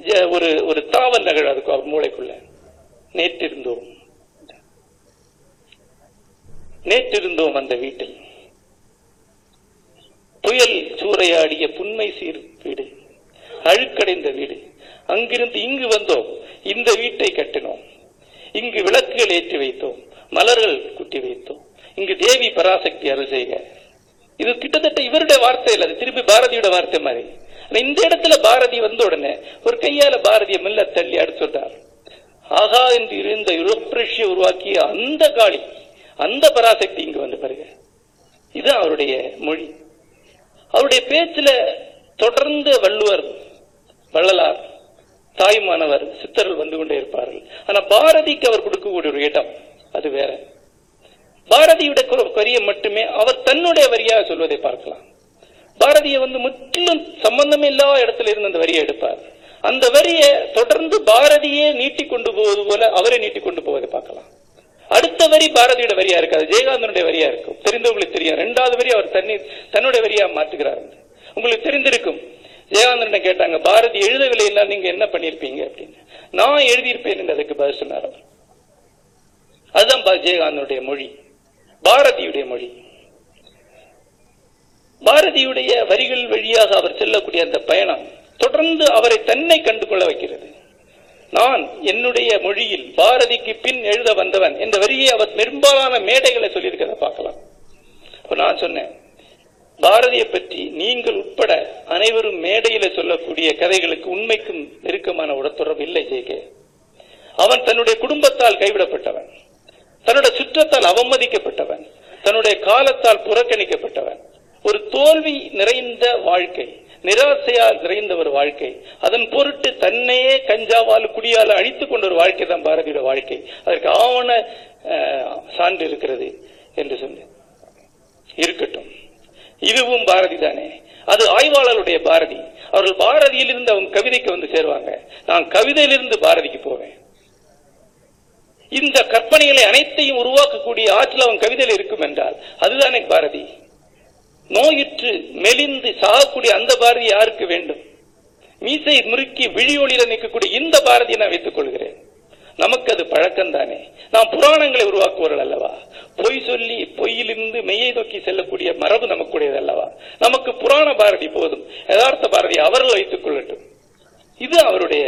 ஜ- ஒரு ஒரு தாவல் நகழ் அதுக்கு அவர் மூளைக்குள்ள. நேற்றிருந்தோம். நேற்றிருந்தோம் அந்த வீட்டில். புயல் சூறையாடிய புன்மை சீர் வீடு அழுக்கடைந்த வீடு. அங்கிருந்து இங்கு வந்தோம். இந்த வீட்டை கட்டினோம். இங்கு விளக்குகள் ஏற்றி வைத்தோம். மலர்கள் குட்டி வைத்தோம். இங்கு தேவி பராசக்தி அருள் செய்க. இது கிட்டத்தட்ட இவருடைய வார்த்தை இல்லை அது திருப்பி பாரதியோட வார்த்தை மாதிரி. இந்த இடத்துல பாரதி வந்த உடனே ஒரு கையால பாரதியை மெல்ல தள்ளி அடிச்சுட்டார் ஆகா என்று இருந்த யுரோப்ரஷிய உருவாக்கிய அந்த காளி அந்த பராசக்தி இங்கு வந்து பாருங்க. இதுதான் அவருடைய மொழி. அவருடைய பேச்சுல தொடர்ந்து வள்ளுவர் வள்ளலார் தாய்மானவர் சித்தர்கள் வந்து கொண்டே இருப்பார்கள். ஆனா பாரதிக்கு அவர் கொடுக்கக்கூடிய ஒரு இடம் அது வேற. பாரதியுடைய வரியை மட்டுமே அவர் தன்னுடைய வரியாக சொல்வதை பார்க்கலாம். பாரதியை வந்து முற்றிலும் சம்பந்தமே இல்லாத இடத்துல இருந்து அந்த வரியை எடுப்பார். அந்த வரியை தொடர்ந்து பாரதியே நீட்டி கொண்டு போவது போல அவரை நீட்டி கொண்டு போவதை பார்க்கலாம். அடுத்த வரி பாரதியோட வரியா இருக்காது ஜெயகாந்தனுடைய வரியா இருக்கும். தெரிந்தவங்களுக்கு தெரியும். ரெண்டாவது வரி அவர் தண்ணி தன்னுடைய வரியா மாற்றுகிறார். உங்களுக்கு தெரிந்திருக்கும். ஜெயகாந்தன் கேட்டாங்க பாரதி எழுதவில்லை என்றால் நீங்க என்ன பண்ணிருப்பீங்க அப்படின்னு. நான் எழுதியிருப்பேன் என்று அதுக்கு பதில் சொன்னார் அவர். அதுதான் பா- ஜெயகாந்தனுடைய மொழி. பாரதியுடைய மொழி. பாரதியுடைய வரிகள் வழியாக அவர் செல்லக்கூடிய அந்த பயணம் தொடர்ந்து அவரை தன்னை கண்டுகொள்ள வைக்கிறது. நான் என்னுடைய மொழியில் பாரதிக்கு பின் எழுத வந்தவன் என்ற வரியை அவர் பெரும்பாலான மேடைகளை சொல்லியிருக்கிறத பார்க்கலாம். அப்ப நான் சொன்னேன் பாரதியை பற்றி நீங்கள் உட்பட அனைவரும் மேடையில சொல்லக்கூடிய கதைகளுக்கு உண்மைக்கும் நெருக்கமான உடத்தொடர்பு இல்லை ஜெய்கே அவன் தன்னுடைய குடும்பத்தால் கைவிடப்பட்டவன். தன்னுடைய சுற்றத்தால் அவமதிக்கப்பட்டவன் தன்னுடைய காலத்தால் புறக்கணிக்கப்பட்டவன். ஒரு தோல்வி நிறைந்த வாழ்க்கை நிராசையால் நிறைந்த ஒரு வாழ்க்கை அதன் பொருட்டு தன்னையே கஞ்சாவால் குடியால் அழித்துக் கொண்ட ஒரு வாழ்க்கை தான் பாரதியோட வாழ்க்கை. அதற்கு ஆவண சான்று இருக்கிறது என்று சொல்லி. இருக்கட்டும். இதுவும் பாரதி தானே. அது ஆய்வாளருடைய பாரதி. அவர்கள் பாரதியிலிருந்து அவங்க கவிதைக்கு வந்து சேருவாங்க. நான் கவிதையிலிருந்து பாரதிக்கு போவேன். இந்த கற்பனைகளை அனைத்தையும் உருவாக்கக்கூடிய ஆற்றல் அவன் கவிதையில் இருக்கும் என்றால் அதுதானே பாரதி. நோயிற்று மெலிந்து சாகக்கூடிய அந்த பாரதி யாருக்கு வேண்டும்? மீசை முறுக்கி விழியொளியில நிற்கக்கூடிய இந்த பாரதியை நான் வைத்துக் கொள்கிறேன். நமக்கு அது பழக்கம் தானே நாம் புராணங்களை உருவாக்குவர்கள் அல்லவா? பொய் சொல்லி பொய்யிலிருந்து மெய்யை நோக்கி செல்லக்கூடிய மரபு நமக்குடையது அல்லவா? நமக்கு புராண பாரதி போதும். யதார்த்த பாரதி அவர்கள் வைத்துக் கொள்ளட்டும். இது அவருடைய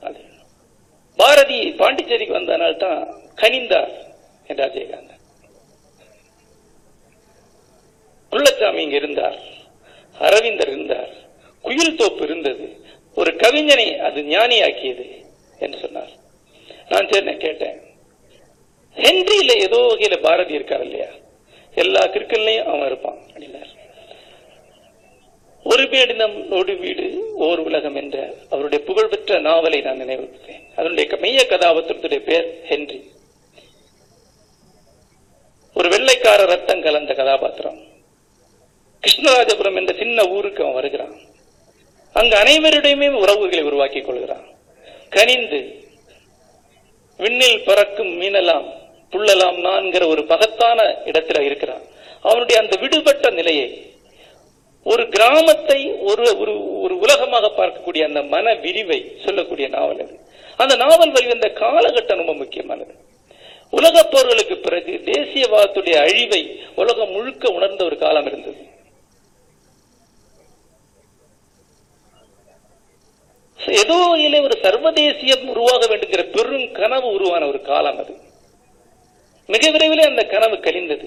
அது. பாரதி பாண்டிச்சேரிக்கு வந்தனால் தான் கனிந்தார் என்றார் ஜெயகாந்தன் குள்ளச்சாமி இங்க இருந்தார். அரவிந்தர் இருந்தார். குயில் தோப்பு இருந்தது. ஒரு கவிஞனை அது ஞானியாக்கியது என்று சொன்னார். நான் சரி நான் கேட்டேன். ஹென்ரியில ஏதோ வகையில பாரதி இருக்கார் இல்லையா? எல்லா கிற்கல்லையும் அவன் இருப்பான் அப்படின்னார். ஒரு பேடினம் நோடு வீடு ஓர் உலகம் என்ற அவருடைய புகழ்பெற்ற நாவலை நான் நினைவுறுத்தேன் அதனுடைய மைய கதாபாத்திரத்துடைய பேர் ஹென்றி. ஒரு வெள்ளைக்கார ரத்தம் கலந்த கதாபாத்திரம். கிருஷ்ணராஜபுரம் என்ற சின்ன ஊருக்கு அவன் வருகிறான். அங்கு அனைவருடையுமே உறவுகளை உருவாக்கிக் கொள்கிறான். கனிந்து விண்ணில் பறக்கும் மீனலாம் புள்ளலாம் நான்கிற ஒரு பகத்தான இடத்துல இருக்கிறான். அவனுடைய அந்த விடுபட்ட நிலையை ஒரு கிராமத்தை ஒரு ஒரு ஒரு உலகமாக பார்க்கக்கூடிய அந்த மன விரிவை சொல்லக்கூடிய நாவல் அது. அந்த நாவல் வெளிவந்த காலகட்டம் ரொம்ப முக்கியமானது. உலக போர்களுக்கு பிறகு தேசியவாதத்துடைய அழிவை உலகம் முழுக்க உணர்ந்த ஒரு காலம் இருந்தது. ஏதோ இல்லை ஒரு சர்வதேசியம் உருவாக வேண்டுங்கிற பெரும் கனவு உருவான ஒரு காலம் அது. மிக விரைவிலே அந்த கனவு கழிந்தது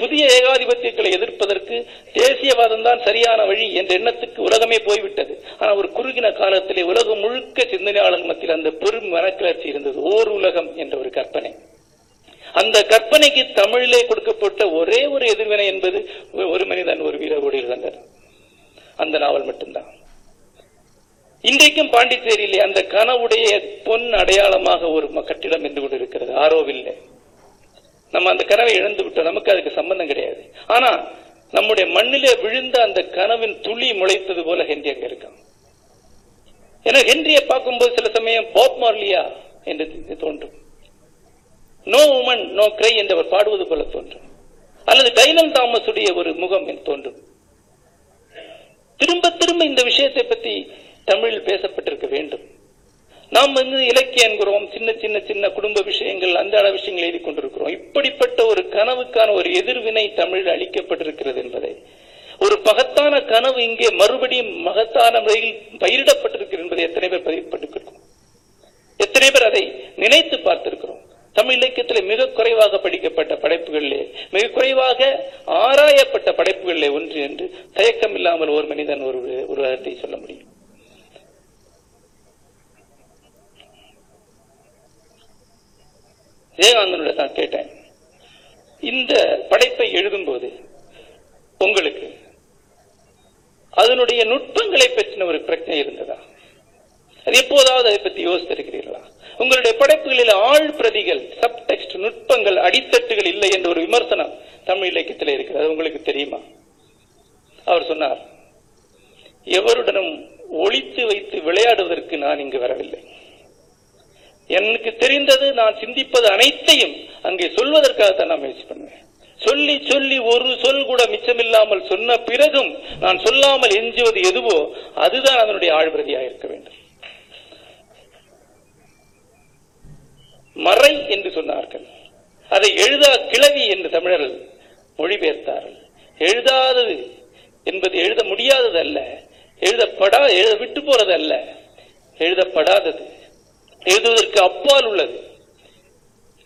புதிய ஏகாதிபத்தியங்களை எதிர்ப்பதற்கு தேசியவாதம் தான் சரியான வழி என்ற எண்ணத்துக்கு உலகமே போய்விட்டது. ஆனால் ஒரு குறுகின காலத்திலே உலகம் முழுக்க சிந்தனையாளர் மத்தியில் அந்த பெரும் மனக்கிளர்ச்சி இருந்தது. ஓர் உலகம் என்ற ஒரு கற்பனை. அந்த கற்பனைக்கு தமிழிலே கொடுக்கப்பட்ட ஒரே ஒரு எதிர்வினை என்பது ஒரு மனிதன் ஒரு வீரர் ஓடியிருந்தார் அந்த நாவல் மட்டும்தான். இன்றைக்கும் பாண்டிச்சேரியிலே அந்த கனவுடைய பொன் அடையாளமாக ஒரு கட்டிடம் என்று கொண்டு இருக்கிறது ஆரோவில்லை நம்ம அந்த கனவை இழந்து விட்டோம். நமக்கு அதுக்கு சம்பந்தம் கிடையாது. ஆனா நம்முடைய மண்ணிலே விழுந்த அந்த கனவின் துளி முளைத்தது போல ஹென்றி அங்க இருக்கான். எனக்கு ஹென்றியை பார்க்கும்போது சில சமயம் பாப் மார்லியா என்று தோன்றும். நோ உமன் நோ கிரை என்றவர் பாடுவது போல தோன்றும். அல்லது டைனல் தாமஸ் உடைய ஒரு முகம் தோன்றும். திரும்ப திரும்ப இந்த விஷயத்தை பத்தி தமிழில் பேசப்பட்டிருக்க நாம் வந்து இலக்கியம் என்கிறோம் சின்ன சின்ன சின்ன குடும்ப விஷயங்கள் அன்றாட விஷயங்கள் எழுதி கொண்டிருக்கிறோம். இப்படிப்பட்ட ஒரு கனவுக்கான ஒரு எதிர்வினை தமிழில் அளிக்கப்பட்டிருக்கிறது என்பதை. ஒரு பகத்தான கனவு இங்கே மறுபடியும் மகத்தான முறையில் பயிரிடப்பட்டிருக்கிறது என்பதை எத்தனை பேர் பதிவுபட்டிருக்கிறோம் எத்தனை பேர் அதை நினைத்து பார்த்திருக்கிறோம்? தமிழ் இலக்கியத்தில் மிக குறைவாக படிக்கப்பட்ட படைப்புகளிலே மிக குறைவாக ஆராயப்பட்ட படைப்புகளிலே ஒன்று என்று தயக்கம் இல்லாமல் ஒரு மனிதன் ஒரு உருவத்தை சொல்ல முடியும். விவேகானந்தனோட தான் கேட்டேன். இந்த படைப்பை எழுதும்போது உங்களுக்கு அதனுடைய நுட்பங்களை பற்றின ஒரு பிரச்சனை இருந்ததா? அது எப்போதாவது அதை பற்றி யோசித்திருக்கிறீர்களா? உங்களுடைய படைப்புகளில் ஆழ் பிரதிகள் சப்டெக்ஸ்ட் நுட்பங்கள் அடித்தட்டுகள் இல்லை என்ற ஒரு விமர்சனம் தமிழ் இலக்கியத்தில் இருக்கிறது. அது உங்களுக்கு தெரியுமா? அவர் சொன்னார் எவருடனும் ஒழித்து வைத்து விளையாடுவதற்கு நான் இங்கு வரவில்லை. எனக்கு தெரிந்தது நான் சிந்திப்பது அனைத்தையும் அங்கே சொல்வதற்காகத்தான் நான் முயற்சி பண்ணுவேன். சொல்லி சொல்லி ஒரு சொல் கூட மிச்சமில்லாமல் சொன்ன பிறகும் நான் சொல்லாமல் எஞ்சுவது எதுவோ அதுதான் அதனுடைய ஆழ்பிரதியாக இருக்க வேண்டும். மறை என்று சொன்னார்கள். அதை எழுதா கிளவி என்று தமிழர்கள் மொழிபெயர்த்தார்கள். எழுதாதது என்பது எழுத முடியாதது அல்ல எழுதப்படா எழுத விட்டு போறது அல்ல எழுதப்படாதது. எழுதுவதற்கு அப்பால் உள்ளது.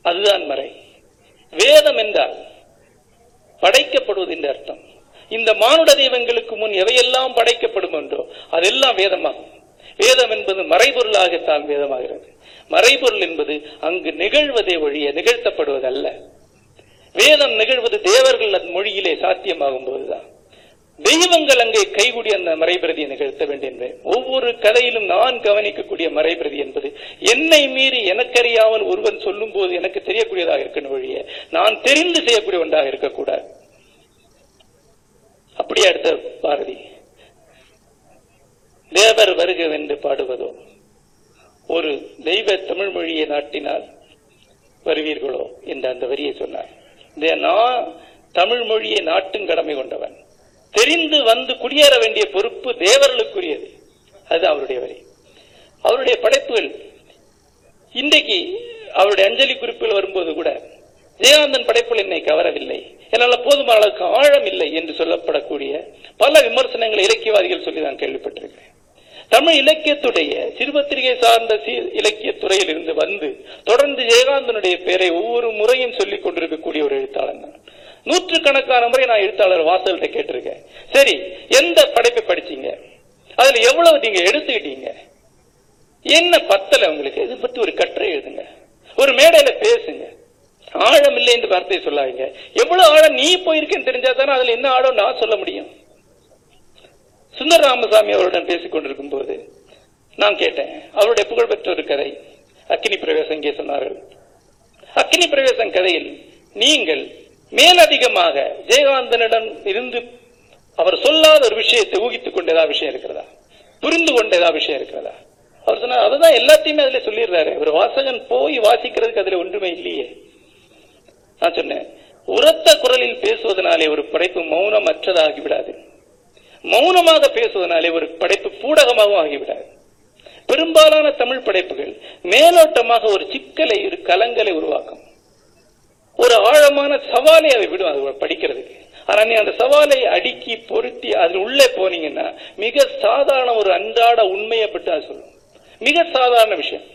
அதுதான் மறை. வேதம் என்றால் படைக்கப்படுவது என்று அர்த்தம். இந்த மானுட தெய்வங்களுக்கு முன் எவையெல்லாம் படைக்கப்படும் என்றோ அதெல்லாம் வேதமாகும். வேதம் என்பது மறைபொருளாகத்தான் வேதமாகிறது. மறைபொருள் என்பது அங்கு நிகழ்வதே ஒழிய நிகழ்த்தப்படுவதல்ல. வேதம் நிகழ்வது தேவர்கள் அந்த மொழியிலே சாத்தியமாகும் போதுதான். தெய்வங்கள் அங்கே கைகூடி அந்த மறைபிரதியை நிகழ்த்த வேண்டும் ஒவ்வொரு கதையிலும் நான் கவனிக்கக்கூடிய மறைபிரதி என்பது என்னை மீறி எனக்கறியாமல் ஒருவன் சொல்லும் போது எனக்கு தெரியக்கூடியதாக இருக்கணும் வழிய நான் தெரிந்து செய்யக்கூடிய ஒன்றாக இருக்கக்கூடாது. அப்படியே அடுத்த பாரதி. தேவர் வருகவென்று பாடுவதோ? ஒரு தெய்வ தமிழ் மொழியை நாட்டினால் வருவீர்களோ? என்று அந்த வரியை சொன்னார். நான் தமிழ் மொழியை நாட்டும் கடமை கொண்டவன். தெரிந்து வந்து குடியேற வேண்டிய பொறுப்பு தேவர்களுக்குரியது. அது அவருடைய வரி அவருடைய படைப்புகள். இன்றைக்கு அவருடைய அஞ்சலி குறிப்புகள் வரும்போது கூட ஜெயகாந்தன் படைப்புகள் என்னை கவரவில்லை. என்னால் போதுமான அளவுக்கு ஆழம் இல்லை என்று சொல்லப்படக்கூடிய பல விமர்சனங்களை இலக்கியவாதிகள் சொல்லி நான் கேள்விப்பட்டிருக்கிறேன். தமிழ் இலக்கியத்துடைய சிறுபத்திரிகை சார்ந்த இலக்கிய துறையில் இருந்து வந்து தொடர்ந்து ஜெயகாந்தனுடைய பெயரை ஒவ்வொரு முறையும் சொல்லிக் கொண்டிருக்கக்கூடிய ஒரு எழுத்தாளர் நூற்று நூற்றுக்கணக்கான முறை நான் எழுத்தாளர் வாசல்கிட்ட கேட்டிருக்கேன். சரி எந்த படைப்பை படிச்சீங்க? அதுல எவ்வளவு நீங்க எடுத்துக்கிட்டீங்க? என்ன பத்தல உங்களுக்கு? இது பத்தி ஒரு கட்டுரை எழுதுங்க. ஒரு மேடையில பேசுங்க. ஆழம் இல்லை என்று வார்த்தையை சொல்லாதீங்க. எவ்வளவு ஆழம் நீ போயிருக்கேன்னு தெரிஞ்சா தானே அதுல என்ன ஆழம் நான் சொல்ல முடியும். சுந்தர ராமசாமி அவருடன் பேசிக் கொண்டிருக்கும் போது நான் கேட்டேன். அவருடைய புகழ்பெற்ற ஒரு கதை அக்கினி பிரவேசம் இங்கே சொன்னார்கள். அக்கினி பிரவேசம் கதையில் நீங்கள் மேலதிகமாக ஜெயகாந்தனிடம் இருந்து அவர் சொல்லாத ஒரு விஷயத்தை ஊகித்துக் கொண்டதா ஏதாவது விஷயம் இருக்கிறதா? புரிந்து கொண்டதா ஏதாவது விஷயம் இருக்கிறதா? அவர் சொன்னார் அதுதான் எல்லாத்தையுமே அதுல சொல்லிடுறாரு. ஒரு வாசகன் போய் வாசிக்கிறதுக்கு அதுல ஒன்றுமே இல்லையே. நான் சொன்னேன் உரத்த குரலில் பேசுவதனாலே ஒரு படைப்பு மௌனம் அற்றதாகிவிடாது மௌனமாக பேசுவதனாலே ஒரு படைப்பு பூடகமாகவும் ஆகிவிடாது. பெரும்பாலான தமிழ் படைப்புகள் மேலோட்டமாக ஒரு சிக்கலை ஒரு கலங்களை உருவாக்கும். ஒரு ஆழமான சவாலை அதை விடும் அது படிக்கிறதுக்கு. ஆனா நீ அந்த சவாலை அடுக்கி பொருத்தி அதில் உள்ளே போனீங்கன்னா மிக சாதாரண ஒரு அன்றாட உண்மையை பற்றி அது சொல்லும். மிக சாதாரண விஷயம்.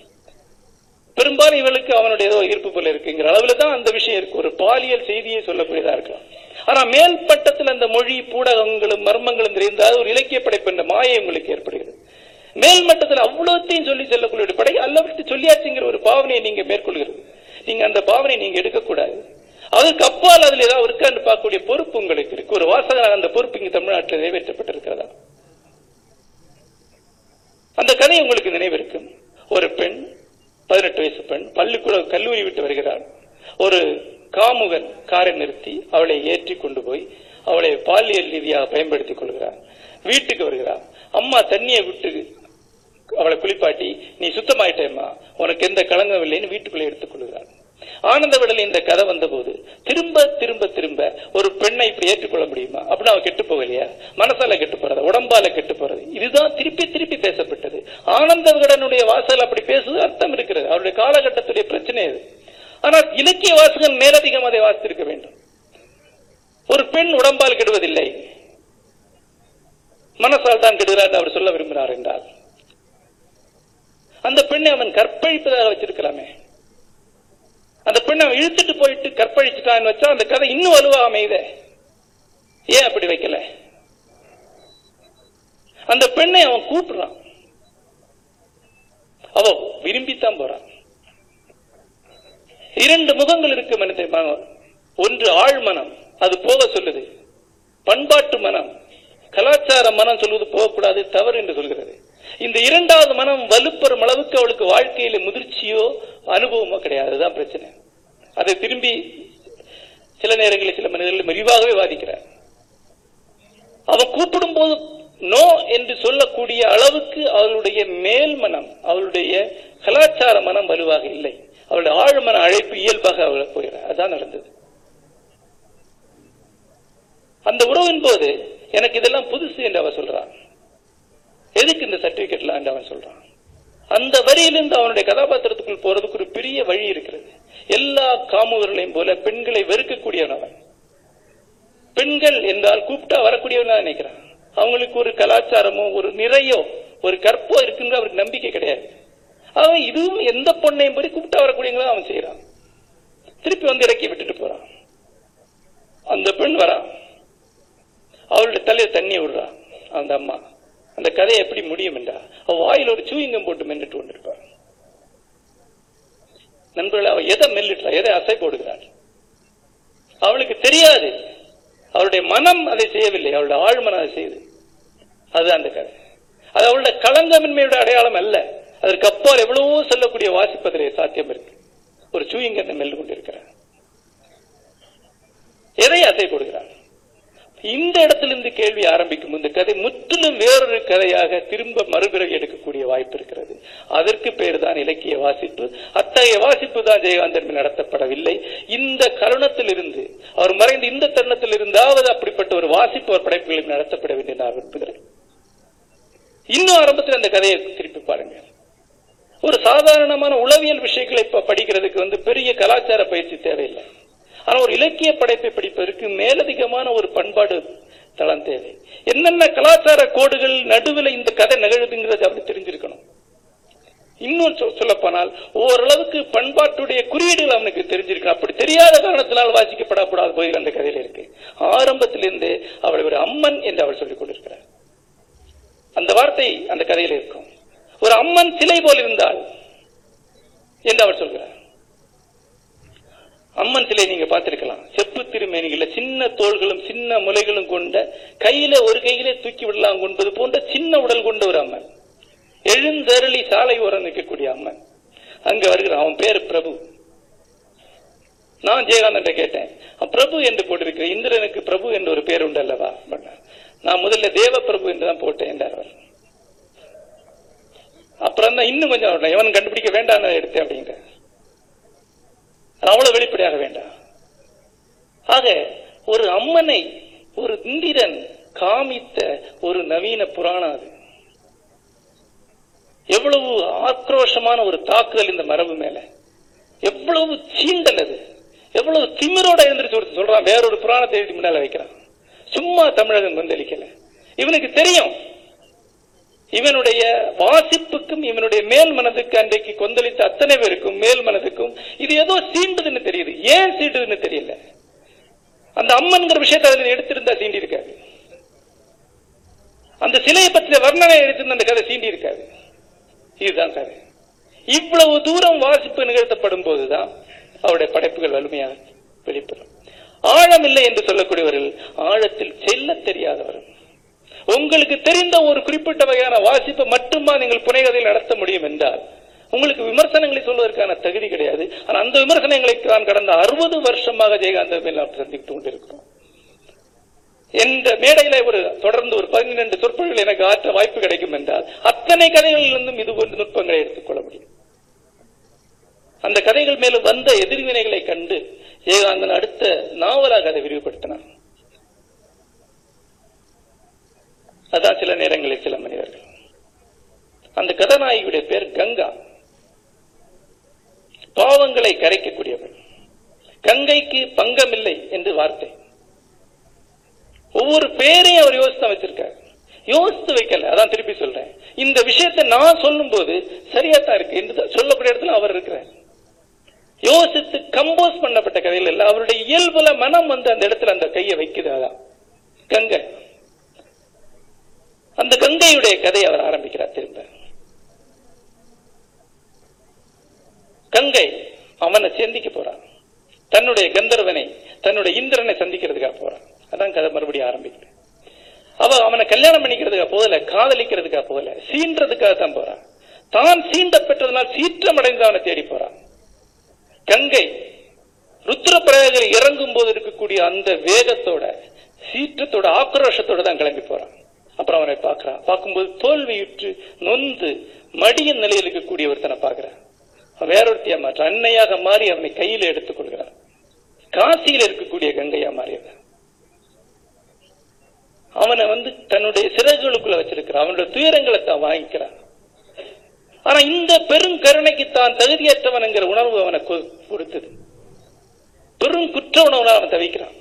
பெரும்பாலும் இவளுக்கு அவனுடைய ஏதோ ஈர்ப்பு போல இருக்குங்கிற அளவுல தான் அந்த விஷயம் இருக்கு. ஒரு பாலியல் செய்தியை சொல்லக்கூடியதா இருக்கலாம். ஆனா மேல் பட்டத்தில் அந்த மொழி பூடகங்களும் மர்மங்களும் தெரிந்தால் ஒரு இலக்கிய படைப்பு என்ற மாயை உங்களுக்கு ஏற்படுகிறது. மேல் மட்டத்தில் அவ்வளோத்தையும் சொல்லி செல்லக்கூடிய படை அல்லவற்றை சொல்லியாச்சுங்கிற ஒரு பாவனையை நீங்க மேற்கொள்கிறது நீங்க அந்த பாவனை நீங்க எடுக்கக்கூடாது. அதுக்கு அப்பால் அதுல ஏதாவது இருக்கான்னு பார்க்கக்கூடிய பொறுப்பு உங்களுக்கு இருக்கு. ஒரு வாசகராக அந்த பொறுப்பு இங்க தமிழ்நாட்டில் நிறைவேற்றப்பட்டிருக்கிறதா? அந்த கதை உங்களுக்கு நினைவிருக்கும் ஒரு பெண் பதினெட்டு வயசு பெண் பள்ளிக்கூட கல்லூரி விட்டு வருகிறாள். ஒரு காமுகன் காரை நிறுத்தி அவளை ஏற்றி கொண்டு போய் அவளை பாலியல் ரீதியாக பயன்படுத்திக் கொள்கிறார். வீட்டுக்கு வருகிறார். அம்மா தண்ணியை விட்டு அவளை குளிப்பாட்டி நீ சுத்தமாயிட்டேம்மா. உனக்கு எந்த கலங்கம் இல்லைன்னு வீட்டுக்குள்ளே எடுத்துக் கொள்கிறார். ஆனந்த விடல் இந்த கதை வந்தபோது திரும்ப திரும்ப திரும்ப ஒரு பெண்ணை இப்படி ஏற்றுக்கொள்ள முடியுமா? அப்படின்னு அவ கெட்டு போகலையா? மனசால கெட்டு போறது? உடம்பால கெட்டு போறது? இதுதான் திருப்பி திருப்பி பேசப்பட்டது. ஆனந்த விகடனுடைய வாசல் அப்படி பேசுவது அர்த்தம் இருக்கிறது. அவருடைய காலகட்டத்துடைய பிரச்சனை அது. ஆனால் இலக்கிய வாசகன் மேலதிகம் அதை வாசித்திருக்க வேண்டும். ஒரு பெண் உடம்பால் கெடுவதில்லை. மனசால் தான் கெடுகிறார் அவர் சொல்ல விரும்பினார் என்றால். அந்த பெண்ணை அவன் கற்பழிப்பதாக வச்சிருக்கலாமே. அந்த பெண்ணை இழுத்துட்டு போயிட்டு கற்பழிச்சுட்டான்னு வச்சா அந்த கதை இன்னும் வலுவா அமையுதே? ஏன் அப்படி வைக்கல? அந்த பெண்ணை அவன் கூப்பிடுறான். அவ விரும்பித்தான் போறான். இரண்டு முகங்கள் இருக்கு மனித ஒன்று ஆழ் மனம் அது போக சொல்லுது. பண்பாட்டு மனம். கலாச்சார மனம் சொல்வது போகக்கூடாது தவறு என்று சொல்கிறது. இந்த இரண்டாவது மனம் வலுப்பெறும் அளவுக்கு அவளுக்கு வாழ்க்கையில முதிர்ச்சியோ அனுபவமோ கிடையாது. அதுதான் பிரச்சனை. அதை திரும்பி சில நேரங்களில் சில மனிதர்கள் மெரிவாகவே வாதிக்கிறார். அவன் கூப்பிடும் போது நோ என்று சொல்லக்கூடிய அளவுக்கு அவளுடைய மேல் மனம் அவளுடைய கலாச்சார மனம் வலுவாக இல்லை. அவளுடைய ஆழ்மன அழைப்பு இயல்பாக அவள் போகிறார். அதான் நடந்தது. அந்த உறவின் போது எனக்கு இதெல்லாம் புதுசு என்று அவன் சொல்றான். எதுக்கு இந்த சர்டிபிகேட்லாம் என்று அவன் சொல்றான். அந்த வரியிலிருந்து அவனுடைய கதாபாத்திரத்துக்குள் போறதுக்கு ஒரு பெரிய வழி இருக்கிறது. எல்லா காமுகர்களையும் போல பெண்களை வெறுக்கக்கூடியவன் பெண்கள் என்றால் கூப்பிட்டா வரக்கூடியவன் நினைக்கிறான். அவங்களுக்கு ஒரு கலாச்சாரமோ ஒரு நிறையோ ஒரு கற்போ இருக்குங்கிற அவருக்கு நம்பிக்கை கிடையாது. அவன் இதுவும் எந்த பொண்ணையும் போய் கூப்பிட்டா வரக்கூடியங்களும் அவன் செய்யறான் திருப்பி வந்து இறக்கி விட்டுட்டு போறான். அந்த பெண் வரான் அவளுடைய தலையில தண்ணி விடுறான் அந்த அம்மா. அந்த கதை எப்படி முடியும் என்றா அவ வாயில் ஒரு சூயிங்கம் போட்டு மென்னுட்டு கொண்டிருப்பாள் நண்பர்கள் அவ எதை மெல்லிட்டா எதை அசை போடுகிறாள் அவளுக்கு தெரியாது. அவருடைய மனம் அதை செய்யவில்லை. அவளுடைய ஆழ்மனம் அதை செய்து. அது அந்த கதை. அது அவளுடைய களங்கமின்மையோட அடையாளம் அல்ல. அதற்கு அப்பால் எவ்வளவோ சொல்லக்கூடிய வாசிப்பதிலே சாத்தியம் இருக்கு. ஒரு சூயிங்கத்தை மெல்லு கொண்டிருக்கிறார் எதை அசை கொடுக்கிறான் இந்த இடத்திலிருந்து கேள்வி ஆரம்பிக்கும் இந்த கதை முற்றிலும் வேறொரு கதையாக திரும்ப மறுபிறகு எடுக்கக்கூடிய வாய்ப்பு இருக்கிறது. அதற்கு பேர் தான் இலக்கிய வாசிப்பு. அத்தகைய வாசிப்பு தான் ஜெயகாந்தன் நடத்தப்படவில்லை. இந்த கருணத்திலிருந்து அவர் மறைந்த இந்த தருணத்தில் இருந்தாவது அப்படிப்பட்ட ஒரு வாசிப்பு அவர் படைப்புகளில் நடத்தப்படவில்லை நான் விரும்புகிறேன். இன்னும் ஆரம்பத்தில் அந்த கதையை திருப்பி பாருங்க. ஒரு சாதாரணமான உளவியல் விஷயங்களை படிக்கிறதுக்கு வந்து பெரிய கலாச்சார பயிற்சி தேவையில்லை. ஆனா ஒரு இலக்கிய படைப்பை படிப்பதற்கு மேலதிகமான ஒரு பண்பாடு தளம் தேவை. என்னென்ன கலாச்சார கோடுகள் நடுவில் இந்த கதை நிகழுதுங்கிறது அப்படி தெரிஞ்சிருக்கணும். இன்னும் சொல்லப்போனால் ஓரளவுக்கு பண்பாட்டுடைய குறியீடுகள் அவனுக்கு தெரிஞ்சிருக்கணும். அப்படி தெரியாத காரணத்தினால் வாசிக்கப்படக்கூடாத போய் அந்த கதையில இருக்கு. ஆரம்பத்திலிருந்து அவள் ஒரு அம்மன் என்று அவள் சொல்லிக் கொண்டிருக்கிறார். அந்த வார்த்தை அந்த கதையில் இருக்கும். ஒரு அம்மன் சிலை போல் இருந்தாள் என்று அவள் சொல்கிறார். அம்மன் சிலை நீங்க பார்த்திருக்கலாம். செப்பு திருமேனிகள சின்ன தோள்களும் சின்ன முலைகளும் கொண்ட கையில ஒரு கையிலே தூக்கி விடலாம் கொண்டது போன்ற சின்ன உடல் கொண்ட ஒரு அம்மன். எழுந்தருளி சாலை ஓரம் நிற்கக்கூடிய அம்மன். அங்க வருகிறான் அவன் பேர் பிரபு. நான் ஜெயகாந்தன் கேட்டேன் பிரபு என்று போட்டிருக்கிற இந்திரனுக்கு பிரபு என்று ஒரு பேர் உண்டு அல்லவா நான் முதல்ல தேவ பிரபு என்று தான் போட்டேன் என்றார் அவர். அப்புறம் தான் இன்னும் கொஞ்சம் எவன் கண்டுபிடிக்க வேண்டாம் எடுத்தேன் அப்படிங்கிற அவ்வளவு வெளிப்படையாக வேண்டாம். ஆக ஒரு அம்மனை ஒரு இந்திரன் காமித்த ஒரு நவீன புராணம் அது. எவ்வளவு ஆக்ரோஷமான ஒரு தாக்குதல் இந்த மரபு மேல. எவ்வளவு சீண்டல் அது. எவ்வளவு திமிரோட எழுந்திரிச்சு சொல்றான் வேறொரு புராணத்தை எழுதி முன்னால வைக்கிறான். சும்மா தமிழகன் வந்தளிக்கல. இவனுக்கு தெரியும் இவனுடைய வாசிப்புக்கும் இவனுடைய மேல் மனதுக்கு அன்றைக்கு கொந்தளித்த அத்தனை பேருக்கும் மேல் மனதுக்கும் இது ஏதோ சீண்டுதுன்னு தெரியுது. ஏன் சீண்டுதுன்னு தெரியல? அந்த அம்மன்கிற விஷயத்தை அதில் எடுத்திருந்தா சீண்டி இருக்காது அந்த சிலையை பற்றிய வர்ணனை எடுத்திருந்த அந்த கதை சீண்டி இருக்காது இதுதான் கதை. இவ்வளவு தூரம் வாசிப்பு நிகழ்த்தப்படும் போதுதான் அவருடைய படைப்புகள் வலிமையாக வெளிப்படும். ஆழம் இல்லை என்று சொல்லக்கூடியவர்கள் ஆழத்தில் செல்ல தெரியாதவர்கள். உங்களுக்கு தெரிந்த ஒரு குறிப்பிட்ட வகையான வாசிப்பை மட்டுமா நீங்கள் புனைகதையில் நடத்த முடியும் என்றால் உங்களுக்கு விமர்சனங்களை சொல்வதற்கான தகுதி கிடையாது. ஆனால் அந்த விமர்சனங்களை நான் கடந்த அறுபது வருஷமாக ஜெயகாந்த நாம் சந்தித்துக் கொண்டிருக்கிறோம். என்ற மேடையில ஒரு தொடர்ந்து ஒரு பதினெண்டு சொற்பொழிகள் எனக்கு ஆற்ற வாய்ப்பு கிடைக்கும் என்றால் அத்தனை கதைகளிலிருந்தும் இது போன்ற நுட்பங்களை எடுத்துக்கொள்ள முடியும். அந்த கதைகள் மேலும் வந்த எதிர்வினைகளை கண்டு ஜெயகாந்தன் அடுத்த நாவலாக அதை விரிவுபடுத்தினான். அதான் சில நேரங்களில் சில மனிதர்கள். அந்த கதாநாயகியுடைய பேர் கங்கா. பாவங்களை கரைக்கக்கூடியவள் கங்கைக்கு பங்கமில்லை என்று வார்த்தை. ஒவ்வொரு பேரையும் அவர் யோசித்து வச்சிருக்காரு யோசித்து வைக்கல அதான் திருப்பி சொல்றேன். இந்த விஷயத்தை நான் சொல்லும் போது சரியா தான் இருக்கு என்று சொல்லக்கூடிய இடத்துல அவர் இருக்கிறார். யோசித்து கம்போஸ் பண்ணப்பட்ட கதையில் இல்லை அவருடைய இயல்புல மனம் வந்து அந்த இடத்துல அந்த கையை வைக்குது அதான். கங்கை. அந்த கங்கையுடைய கதை அவர் ஆரம்பிக்கிறார் திரும்ப. கங்கை அவனை சந்திக்க போறான். தன்னுடைய கந்தர்வனை தன்னுடைய இந்திரனை சந்திக்கிறதுக்காக போறான். அதான் கதை மறுபடியும் ஆரம்பிக்கிறேன் அவ அவனை கல்யாணம் பண்ணிக்கிறதுக்காக போகல காதலிக்கிறதுக்காக போகல சீன்றதுக்காக தான் போறான். தான் சீண்ட பெற்றதனால் சீற்றம் அடைந்து அவனை தேடி போறான். கங்கை ருத்ரப்பிரயாகில் இறங்கும் போது இருக்கக்கூடிய அந்த வேகத்தோட சீற்றத்தோட ஆக்ரோஷத்தோட தான் கிளம்பி போறான். அப்புறம் அவனை பார்க்கிறான். பார்க்கும்போது தோல்வியுற்று நொந்து மடிய நிலையில் இருக்கக்கூடிய ஒருத்தனை பார்க்கிறான் வேறொருத்தியா மாற்ற அன்னையாக மாறி அவனை கையில எடுத்துக் கொள்கிறான். காசியில் இருக்கக்கூடிய கங்கையா மாறியவன். அவனை வந்து தன்னுடைய சிறகுகளுக்குள்ள வச்சிருக்கிறான். அவனுடைய துயரங்களை தான் வாங்கிக்கிறான். ஆனா இந்த பெருங்கருணைக்கு தான் தகுதியற்றவன் என்கிற உணர்வு அவனை கொடுத்தது. பெரும் குற்ற உணர்வு அவன் தவிக்கிறான்.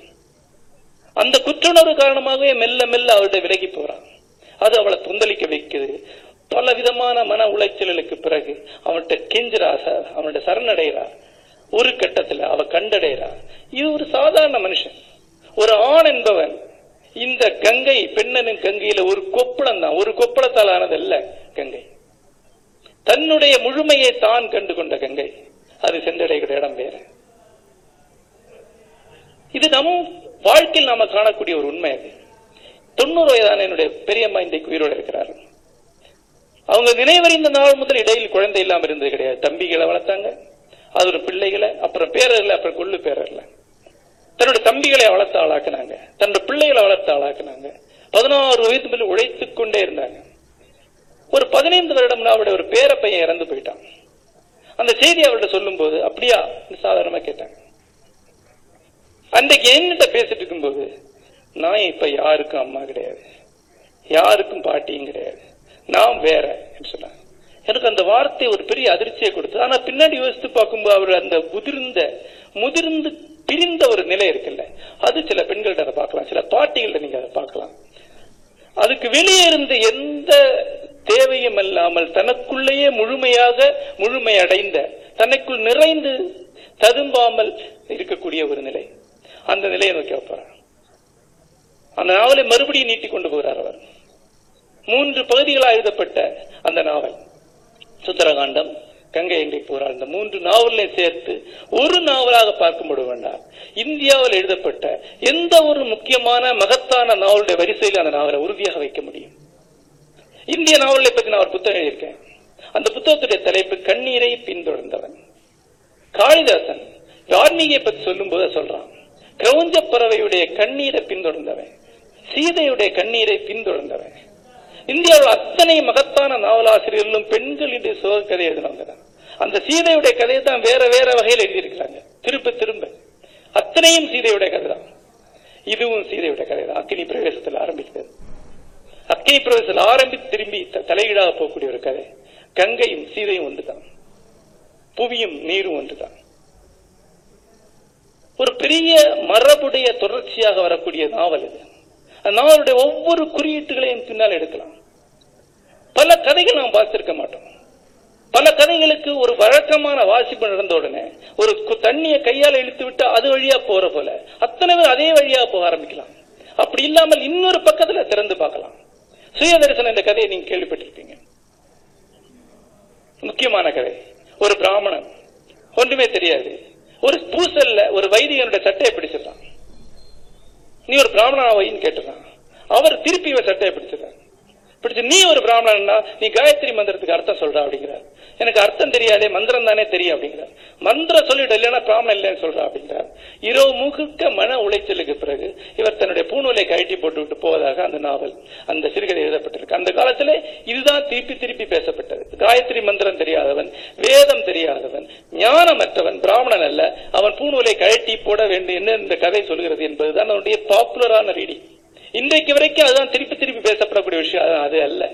அந்த குற்றுணர்வு காரணமாகவே மெல்ல மெல்ல அவருடைய விலகி போறான். அது அவளை தொந்தளிக்க வைக்குது. பல விதமான மன உளைச்சல்களுக்கு பிறகு அவன்கிட்ட கெஞ்சிரா அவன்கிட்ட சரணடைகிறா ஒரு கட்டத்துல அவ கண்டடைகிறா இது ஒரு சாதாரண மனுஷன். ஒரு ஆண் என்பவன் இந்த கங்கை பெண்ணனின் கங்கையில ஒரு கொப்பளம் தான் ஒரு கொப்பளத்தால் ஆனதல்ல கங்கை. தன்னுடைய முழுமையை தான் கண்டு கொண்ட கங்கை. அது சென்றடைகிற இடம் வேற. இது நம்ம வாழ்க்கையில் நாம காணக்கூடிய ஒரு உண்மை அது. தொண்ணூறு வயதான என்னுடைய பெரியம்மா இன்றைக்கு உயிரோடு இருக்கிறார்கள் அவங்க நினைவறிந்த நாள் முதல் இடையில் குழந்தை இல்லாமல் இருந்தது கிடையாது. தம்பிகளை வளர்த்தாங்க. அது ஒரு பிள்ளைகளை அப்புறம் பேரர்ல அப்புறம் கொள்ளு பேரர்ல தன்னோட தம்பிகளை வளர்த்து ஆளாக்குனாங்க. தன்னோட பிள்ளைகளை வளர்த்து ஆளாக்குனாங்க. பதினாறு வயது மேல உழைத்துக் கொண்டே இருந்தாங்க. ஒரு பதினைந்து வருடம் அவருடைய ஒரு பேர பையன் இறந்து போயிட்டான். அந்த செய்தி அவர்கிட்ட சொல்லும் போது அப்படியா சாதாரணமா கேட்டாங்க. அன்றைக்கு என்கிட்ட பேசிட்டு இருக்கும்போது நான் இப்ப யாருக்கும் அம்மா கிடையாது. யாருக்கும் பாட்டியும் கிடையாது. நான் வேற சொன்னாங்க எனக்கு அந்த வார்த்தை ஒரு பெரிய அதிர்ச்சியை கொடுத்து ஆனா பின்னாடி யோசித்து பார்க்கும்போது அவர் அந்த முதிர்ந்த முதிர்ந்து பிரிந்த ஒரு நிலை இருக்குல்ல. அது சில பெண்கள்ட்ட அதை பார்க்கலாம். சில பாட்டிகள்ட்ட நீங்க அதை பார்க்கலாம். அதுக்கு வெளியே இருந்த எந்த தேவையும் இல்லாமல் தனக்குள்ளேயே முழுமையாக முழுமையடைந்த தனக்குள் நிறைந்து ததும்பாமல் இருக்கக்கூடிய ஒரு நிலை. அந்த நிலையை நோக்கி வைப்பார் அந்த நாவலை மறுபடியும் நீட்டிக் கொண்டு போகிறார் அவர். மூன்று பகுதிகளாக எழுதப்பட்ட அந்த நாவல். சுந்தரகாண்டம் கங்கை எங்கை போராள் இந்த மூன்று நாவலை சேர்த்து ஒரு நாவலாக பார்க்கும்படு வேண்டாம். இந்தியாவில் எழுதப்பட்ட எந்த ஒரு முக்கியமான மகத்தான நாவலுடைய வரிசையில் அந்த நாவலை உறுதியாக வைக்க முடியும். இந்திய நாவலை பற்றி நான் ஒரு புத்தகம் எழுதியிருக்கேன். அந்த புத்தகத்துடைய தலைப்பு கண்ணீரை பின்தொடர்ந்தவன். காளிதாசன் ஆன்மீகியை பற்றி சொல்லும் போது சொல்றான். கிரௌஞ்ச பறவையுடைய கண்ணீரை பின்தொடர்ந்தவன். சீதையுடைய கண்ணீரை பின்தொடர்ந்தவன். இந்தியாவில் அத்தனை மகத்தான நாவலாசிரியர்களும் பெண்கள் சோக கதை எழுதினவங்க தான் அந்த சீதையுடைய கதையை தான் வேற வேற வகையில் எழுதியிருக்கிறாங்க. திரும்ப திரும்ப. அத்தனையும் சீதையுடைய கதை தான் இதுவும் சீதையுடைய கதை தான் அக்கினி பிரவேசத்தில் ஆரம்பித்தது. அக்கினி பிரவேசத்தில் ஆரம்பி திரும்பி தலையீடாக போகக்கூடிய ஒரு கதை. கங்கையும் சீதையும் ஒன்றுதான். புவியும் நீரும் ஒன்றுதான். ஒரு பெரிய மரபுடைய தொடர்ச்சியாக வரக்கூடிய நாவல் இது. நாவலுடைய ஒவ்வொரு குறியீட்டுகளையும் பின்னால் எடுக்கலாம். பல கதைகள் நாம் பார்த்திருக்க மாட்டோம். பல கதைகளுக்கு ஒரு வழக்கமான வாசிப்பு நடந்த உடனே ஒரு தண்ணியை கையால் இழுத்து விட்டு அது வழியா போற போல அத்தனை பேர் அதே வழியா போக ஆரம்பிக்கலாம். அப்படி இல்லாமல் இன்னொரு பக்கத்துல திறந்து பார்க்கலாம். சுயதரிசனம் இந்த கதையை நீங்க கேள்விப்பட்டிருப்பீங்க. முக்கியமான கதை. ஒரு பிராமணன். ஒன்றுமே தெரியாது. ஒரு பூசல்ல ஒரு வைதிகனுடைய சட்டையை பிடிச்சிடலாம் நீ ஒரு பிராமணனா வைன்னு கேட்டுறான் அவர் திருப்பி இவன் சட்டையை பிடிச்சிடறான் பிடிச்சு நீ ஒரு பிராமணன்னா நீ காயத்ரி மந்திரத்துக்கு அர்த்தம் சொல்றா அப்படிங்கிறார் எனக்கு அர்த்தம் தெரியாதே மந்திரம் தானே தெரியும் அப்படிங்கிறார் மந்திரம் சொல்லிட்டு இல்லைன்னா பிராமணன் இல்லைன்னு சொல்றா அப்படிங்கிறார் இரவு முழுக்க மன உளைச்சலுக்கு பிறகு இவர் தன்னுடைய பூநூலை கழட்டி போட்டு விட்டு போவதாக அந்த நாவல் அந்த சிறுகதை எழுதப்பட்டிருக்கு. அந்த காலத்தில் இதுதான் திருப்பி திருப்பி பேசப்பட்டது. காயத்ரி மந்திரம் தெரியாதவன் வேதம் தெரியாதவன் ஞானமற்றவன் பிராமணன் அல்ல. அவன் பூநூலை கழட்டி போட வேண்டும் என்ன இந்த கதை சொல்கிறது என்பதுதான் அவனுடைய பாப்புலரான ரீடிங் இன்றைக்கு வரைக்கும் அதுதான் திருப்பி திருப்பி பேசப்படக்கூடிய விஷயம். அது அல்ல.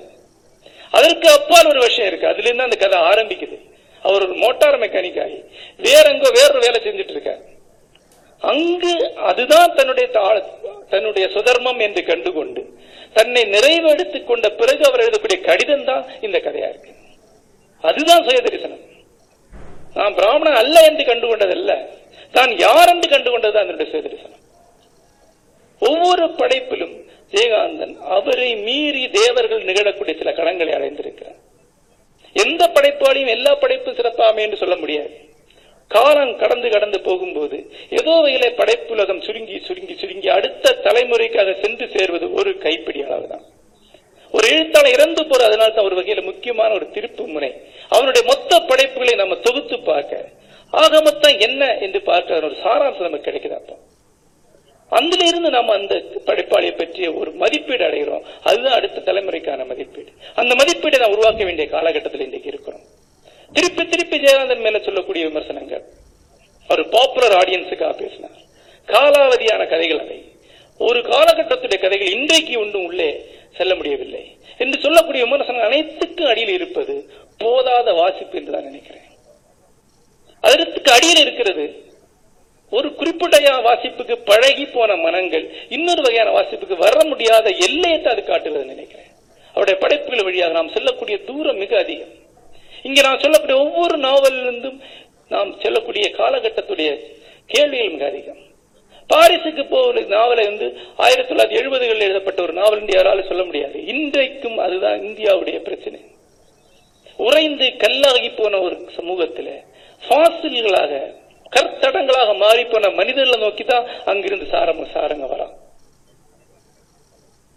அதற்கு அப்பால் ஒரு விஷயம் இருக்கு. அதுல இருந்து அந்த கதை ஆரம்பிக்குது. அவர் ஒரு மோட்டார் மெக்கானிக் ஆகி வேற எங்கோ வேறொரு வேலை செஞ்சுட்டு இருக்கார் அங்கு அதுதான் தன்னுடைய தன்னுடைய சுதர்மம் என்று கண்டுகொண்டு தன்னை நிறைவெடுத்துக் கொண்ட பிறகு அவர் எழுதக்கூடிய கடிதம் தான் இந்த கதையா இருக்கு. அதுதான் சுயதரிசனம். நான் பிராமணன் அல்ல என்று கண்டுகொண்டதல்ல. தான் யார் என்று கண்டுகொண்டது அதனுடைய சுய தரிசனம் ஒவ்வொரு படைப்பிலும் ஜெயகாந்தன் அவரை மீறி தேவர்கள் நிகழக்கூடிய சில கடன்களை அடைந்திருக்கிறார். எந்த படைப்பாளையும் எல்லா படைப்பும் சிறப்பாமே என்று சொல்ல முடியாது. காலம் கடந்து கடந்து போகும்போது ஏதோ வகையில படைப்புலகம் சுருங்கி சுருங்கி சுருங்கி அடுத்த தலைமுறைக்கு அதை சென்று சேர்வது ஒரு கைப்பிடி அளவுதான். ஒரு எழுத்தாளர் இறந்து போற அதனால தான் ஒரு வகையில முக்கியமான ஒரு திருப்பு முனை. அவனுடைய மொத்த படைப்புகளை நம்ம தொகுத்து பார்க்க ஆக மொத்தம் என்ன என்று பார்க்க ஒரு சாராம்சம் நமக்கு கிடைக்குது அப்போ. அதுல இருந்து நம்ம அந்த படைப்பாளியை பற்றிய ஒரு மதிப்பீடு அடைகிறோம். அதுதான் அடுத்த தலைமுறைக்கான மதிப்பீடு. அந்த மதிப்பீடை நான் உருவாக்க வேண்டிய காலகட்டத்தில் இன்றைக்கு இருக்கிறோம். திருப்பி திருப்பி ஜெயகாந்தன் மேல சொல்லக்கூடிய விமர்சனங்கள். ஒரு பாப்புலர் ஆடியன்ஸுக்காக பேசினார். காலாவதியான கதைகள் அவை. ஒரு காலகட்டத்துடைய கதைகள் இன்றைக்கு ஒன்றும் உள்ளே செல்ல முடியவில்லை என்று சொல்லக்கூடிய விமர்சனம் அனைத்துக்கும் அடியில் இருப்பது போதாத வாசிப்பு என்று நான் நினைக்கிறேன். அதற்கு அடியில் இருக்கிறது ஒரு குறிப்பிட்ட வாசிப்புக்கு பழகி போன மனங்கள் இன்னொரு வகையான வாசிப்புக்கு வர முடியாத எல்லையத்தை அது காட்டுகிறது நினைக்கிறேன். அவருடைய படைப்புகள் வழியாக நாம் செல்லக்கூடிய தூரம் மிக அதிகம். இங்க நான் சொல்லக்கூடிய ஒவ்வொரு நாவலிலிருந்தும் நாம் செல்லக்கூடிய காலகட்டத்துடைய கேள்விகள் மிக அதிகம். பாரிஸுக்கு போகிற நாவலை வந்து ஆயிரத்தி தொள்ளாயிரத்தி எழுபதுகளில் எழுதப்பட்ட ஒரு நாவல் என்று யாராலும் சொல்ல முடியாது. இன்றைக்கும் அதுதான் இந்தியாவுடைய பிரச்சனை. உறைந்து கல்லாகி போன ஒரு சமூகத்தில் ஃபாசில்களாக கற்தடங்களாக மாறி போன மனிதர்களை நோக்கி தான் அங்கிருந்து சாரம் சாரங்க வரா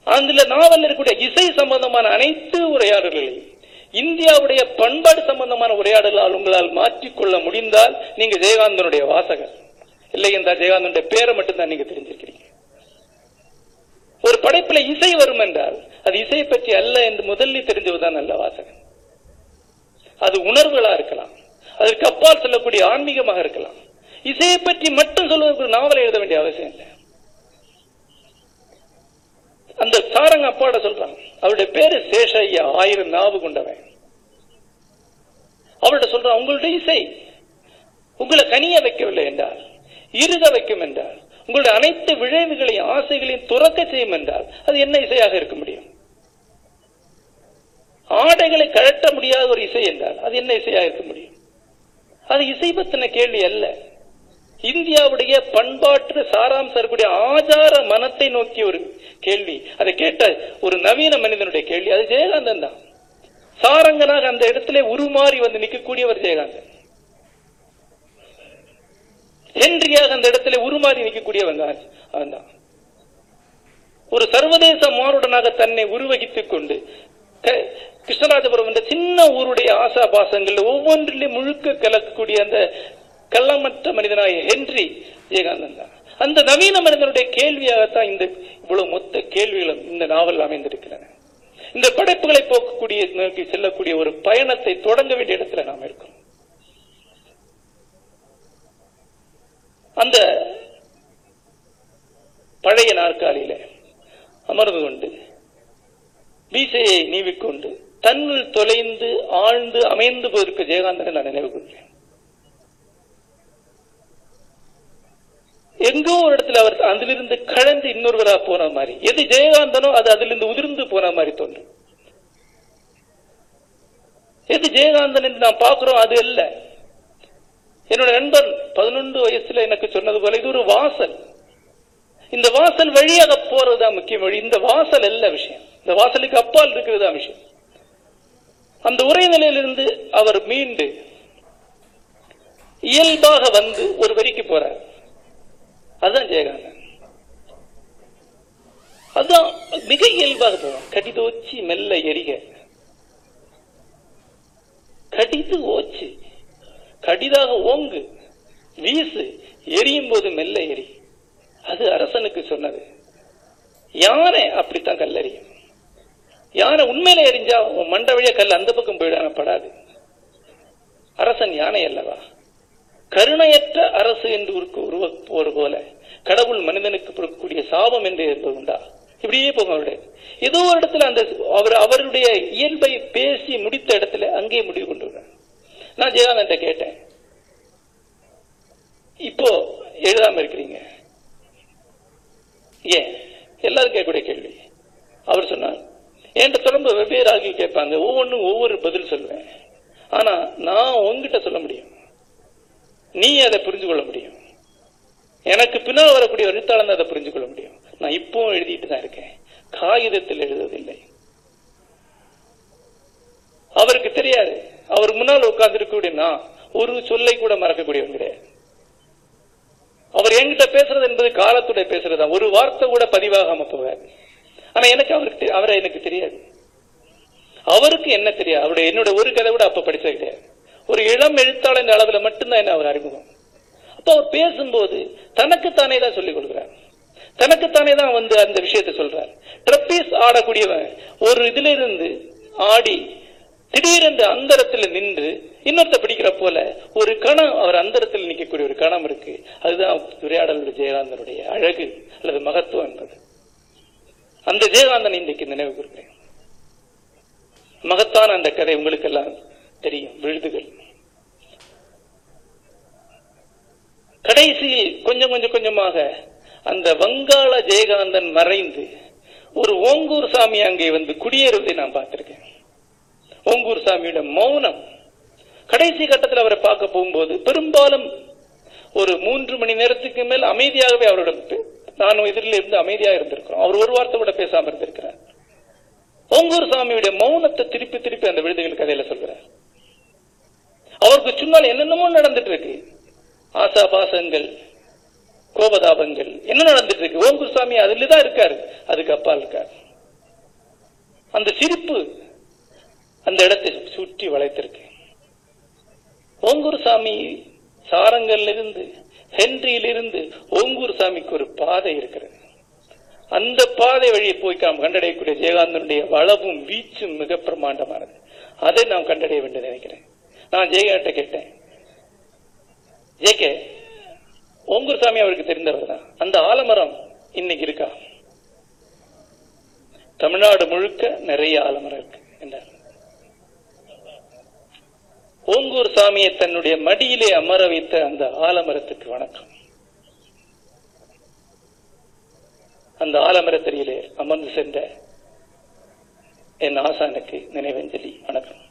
அதுல நாவல் இருக்கக்கூடிய இசை சம்பந்தமான அனைத்து உரையாடல்களையும் இந்தியாவுடைய பண்பாடு சம்பந்தமான உரையாடலால் உங்களால் மாற்றிக்கொள்ள முடிந்தால் நீங்க ஜெயகாந்தனுடைய வாசகர். இல்லை என்றால் ஜெயகாந்தனுடைய பேரை மட்டும்தான் நீங்க தெரிஞ்சிருக்கிறீங்க. ஒரு படைப்புல இசை வரும் என்றால் அது இசையை பற்றி அல்ல என்று முதலில் தெரிஞ்சதுதான் நல்ல வாசகன். அது உணர்வுகளா இருக்கலாம். அதற்கு அப்பால் சொல்லக்கூடிய ஆன்மீகமாக இருக்கலாம். இசையை பற்றி மட்டும் சொல்வதற்கு ஒரு நாவலை எழுத வேண்டிய அவசியம் இல்லை. அந்த சாரங்க அப்பாட சொல்றான் அவருடைய பேரு சேஷய்யா ஆயிரம் நாவு கொண்டவன். அவர்கிட்ட சொல்றான் உங்களுடைய இசை உங்களை கனிய வைக்கவில்லை என்றால் இருக வைக்கும் என்றால் உங்களுடைய அனைத்து விளைவுகளையும் ஆசைகளையும் துறக்க செய்யும் என்றால் அது என்ன இசையாக இருக்க முடியும்? ஆடைகளை கழட்ட முடியாத ஒரு இசை என்றால் அது என்ன இசையாக இருக்க முடியும்? அது இசை பத்தின கேள்வி அல்ல. இந்தியாவுடைய பண்பாட்டு சாராம்சம் இருக்கக்கூடிய ஆச்சார மனத்தை நோக்கிய ஒரு கேள்வி. அதை கேட்ட ஒரு நவீன மனிதனுடைய கேள்வி. அது ஜெயகாந்தன் தான். சாரங்கனாக அந்த இடத்துல உருமாறி வந்து நிற்கக்கூடியவர் ஜெயகாந்தன். ஹென்ரியாக அந்த இடத்துல உருமாறி நிற்கக்கூடியவன் தான் ஒரு சர்வதேச மாறுடனாக தன்னை உருவகித்துக் கொண்டு கிருஷ்ணராஜபுரம் என்ற சின்ன ஊருடைய ஆசா பாசங்கள் ஒவ்வொன்றிலையும் முழுக்க கலக்கக்கூடிய அந்த கள்ளமற்ற மனிதனாய ஹென்றி விஜயகாந்தன் தான். அந்த நவீன மனிதனுடைய கேள்வியாகத்தான் இந்த இவ்வளவு மொத்த கேள்விகளும் இந்த நாவல் அமைந்திருக்கிறன இந்த படைப்புகளை போக்கக்கூடிய நோக்கி செல்லக்கூடிய ஒரு பயணத்தை தொடங்க வேண்டிய இடத்துல நாம் இருக்கோம். அந்த பழைய நாற்காலியில அமர்ந்து கொண்டு மீசையை நீவிக்கொண்டு தன்னுள் தொலைந்து ஆழ்ந்து அமைந்து போயிருக்க ஜெயகாந்தனை நான் நினைவு கொள்கிறேன் எங்கோ ஒரு இடத்துல அவர் அதிலிருந்து கழந்து இன்னொருவரா போன மாதிரி. எது ஜெயகாந்தனோ அது அதிலிருந்து உதிர்ந்து போன மாதிரி தோன்றும். எது ஜெயகாந்தன் என்று நான் பார்க்கிறோம் அது அல்ல. என்னோட நண்பன் பதினொன்று வயசுல எனக்கு சொன்னது போல இது ஒரு வாசல். இந்த வாசல் வழியாக போறதுதான் முக்கிய வழி இந்த வாசல் அல்ல விஷயம். இந்த வாசலுக்கு அப்பால் இருக்கிறது தான் விஷயம் அந்த உரை நிலையிலிருந்து அவர் மீண்டு இயல்பாக வந்து ஒரு வரிக்கு போறார். அதுதான் ஜெயகாந்தன். அதுதான் மிக இயல்பாக போவோம் கடிது ஓச்சி மெல்ல எரிக. கடிது ஓச்சு. கடிதாக ஓங்கு. வீசு. எரியும் போது மெல்ல எரி. அது அரசனுக்கு சொன்னது. யானை அப்படித்தான் கல்லறியும். யானை உண்மையில எரிஞ்சா உன் மண்ட வழியா கல் அந்த பக்கம் போயிடாம படாது அரசன் யானை அல்லவா? கருணையற்ற அரசு என்று உருக்கு உருவப்போர் போல கடவுள் மனிதனுக்கு பொறுக்கக்கூடிய சாபம் என்று இருப்பது உண்டா? இப்படியே போகும் அவருடைய. ஏதோ ஒரு இடத்துல அந்த அவர் அவருடைய இயல்பை பேசி முடித்த இடத்துல அங்கே முடிவு கொண்டு வர்றார். நான் ஜெயகாந்தன் கேட்டேன். இப்போ எழுதாம இருக்கிறீங்க. ஏன்? எல்லாரும் கேட்கக்கூடிய கேள்வி. அவர் சொன்னார் என்கிட்ட தொடர்ந்து வெவ்வேறு ஆகிய கேட்பாங்க. ஒவ்வொன்றும் ஒவ்வொரு பதில் சொல்லுவேன். ஆனால் நான் உங்ககிட்ட சொல்ல முடியும். நீ அதை புரிஞ்சு கொள்ள முடியும். எனக்கு பின்னால் வரக்கூடிய எழுத்தாளன் அதை புரிஞ்சு கொள்ள முடியும். நான் இப்பவும் எழுதிட்டு தான் இருக்கேன். காகிதத்தில் எழுதுவதில்லை. அவருக்கு தெரியாது. அவர் முன்னால் உட்கார்ந்து இருக்கக்கூடிய நான் ஒரு சொல்லை கூட மறக்கக்கூடியவன் கிடையாது. அவர் என்கிட்ட பேசுறது என்பது காலத்துடைய தான். ஒரு வார்த்தை கூட பதிவாகாம போகாது. ஆனா எனக்கு அவருக்கு அவரை எனக்கு தெரியாது. அவருக்கு என்ன தெரியாது? அவருடைய என்னோட ஒரு கதை கூட அப்ப படிச்சது கிடையாது ஒரு இளம் எழுத்தாளர் என்ற அளவுல மட்டும்தான் என்ன அவர் அறிமுகம். அப்ப அவர் பேசும்போது தனக்குத்தானே தான் சொல்லிக் கொடுக்குறார். தனக்குத்தானே தான் வந்து அந்த விஷயத்தை சொல்றார். ட்ரப்பீஸ் ஆடக்கூடியவன் ஒரு இதுல இருந்து ஆடி திடீரென்று அந்தரத்தில் நின்று இன்னொருத்த பிடிக்கிற போல ஒரு கணம் அவர் அந்தரத்தில் நிற்கக்கூடிய ஒரு கணம் இருக்கு. அதுதான் உரையாடலுடைய ஜெயகாந்தனுடைய அழகு அல்லது மகத்துவம் என்பது. அந்த ஜெயகாந்தன் இன்றைக்கு நினைவு கூறுகிறேன் மகத்தான அந்த கதை உங்களுக்கு எல்லாம் தெரியும் விழுதுகள் கடைசியில் கொஞ்சம் கொஞ்சம் கொஞ்சமாக அந்த வங்காள ஜெயகாந்தன் மறைந்து ஒரு ஓங்கூர் சாமி அங்கே வந்து குடியேறுவதை நான் பார்த்திருக்கேன். ஓங்கூர் சாமியோட மௌனம். கடைசி கட்டத்தில் அவரை பார்க்க போகும்போது பெரும்பாலும் ஒரு மூன்று மணி நேரத்துக்கு மேல் அமைதியாகவே அவரோட நான் நானும் எதிரில் இருந்து அமைதியா இருந்திருக்கிறோம். அவர் ஒரு வார்த்தை கூட பேசாம இருந்திருக்கிறார். ஓங்கூர் சாமியுடைய மௌனத்தை திருப்பி திருப்பி அந்த விடுதிகள் கதையில சொல்கிறார் அவருக்கு சுன்னால் என்னென்னமோ நடந்துட்டு இருக்கு. ஆசா பாசங்கள் கோபதாபங்கள் என்ன நடந்துட்டு இருக்கு? ஓம் குருசாமி அதுல தான் இருக்காரு. அதுக்கு அப்பால் இருக்காரு. அந்த சிரிப்பு அந்த இடத்தை சுற்றி வளைத்திருக்கு. ஓங்கூர் சாமி சாரங்கள்ல இருந்து ஹென்றியிலிருந்து ஓங்கூர் சாமிக்கு ஒரு பாதை இருக்கிறது. அந்த பாதை வழியை போய் நாம் கண்டடையக்கூடிய ஜெயகாந்தனுடைய வளவும் வீச்சும் மிக பிரமாண்டமானது அதை நாம் கண்டடைய வேண்டும் நினைக்கிறேன். நான் ஜெயகாண்ட கேட்டேன். ஜேகே ஓங்கூர் சாமி அவருக்கு தெரிந்தவர் தான் அந்த ஆலமரம் இன்னைக்கு இருக்கா? தமிழ்நாடு முழுக்க நிறைய ஆலமரம் இருக்கு என்றார். ஓங்கூர் சாமியை தன்னுடைய மடியிலே அமர வைத்த அந்த ஆலமரத்துக்கு வணக்கம். அந்த ஆலமரத்தடியிலே அமர்ந்து சென்ற என் ஆசானுக்கு நினைவஞ்சலி. வணக்கம்.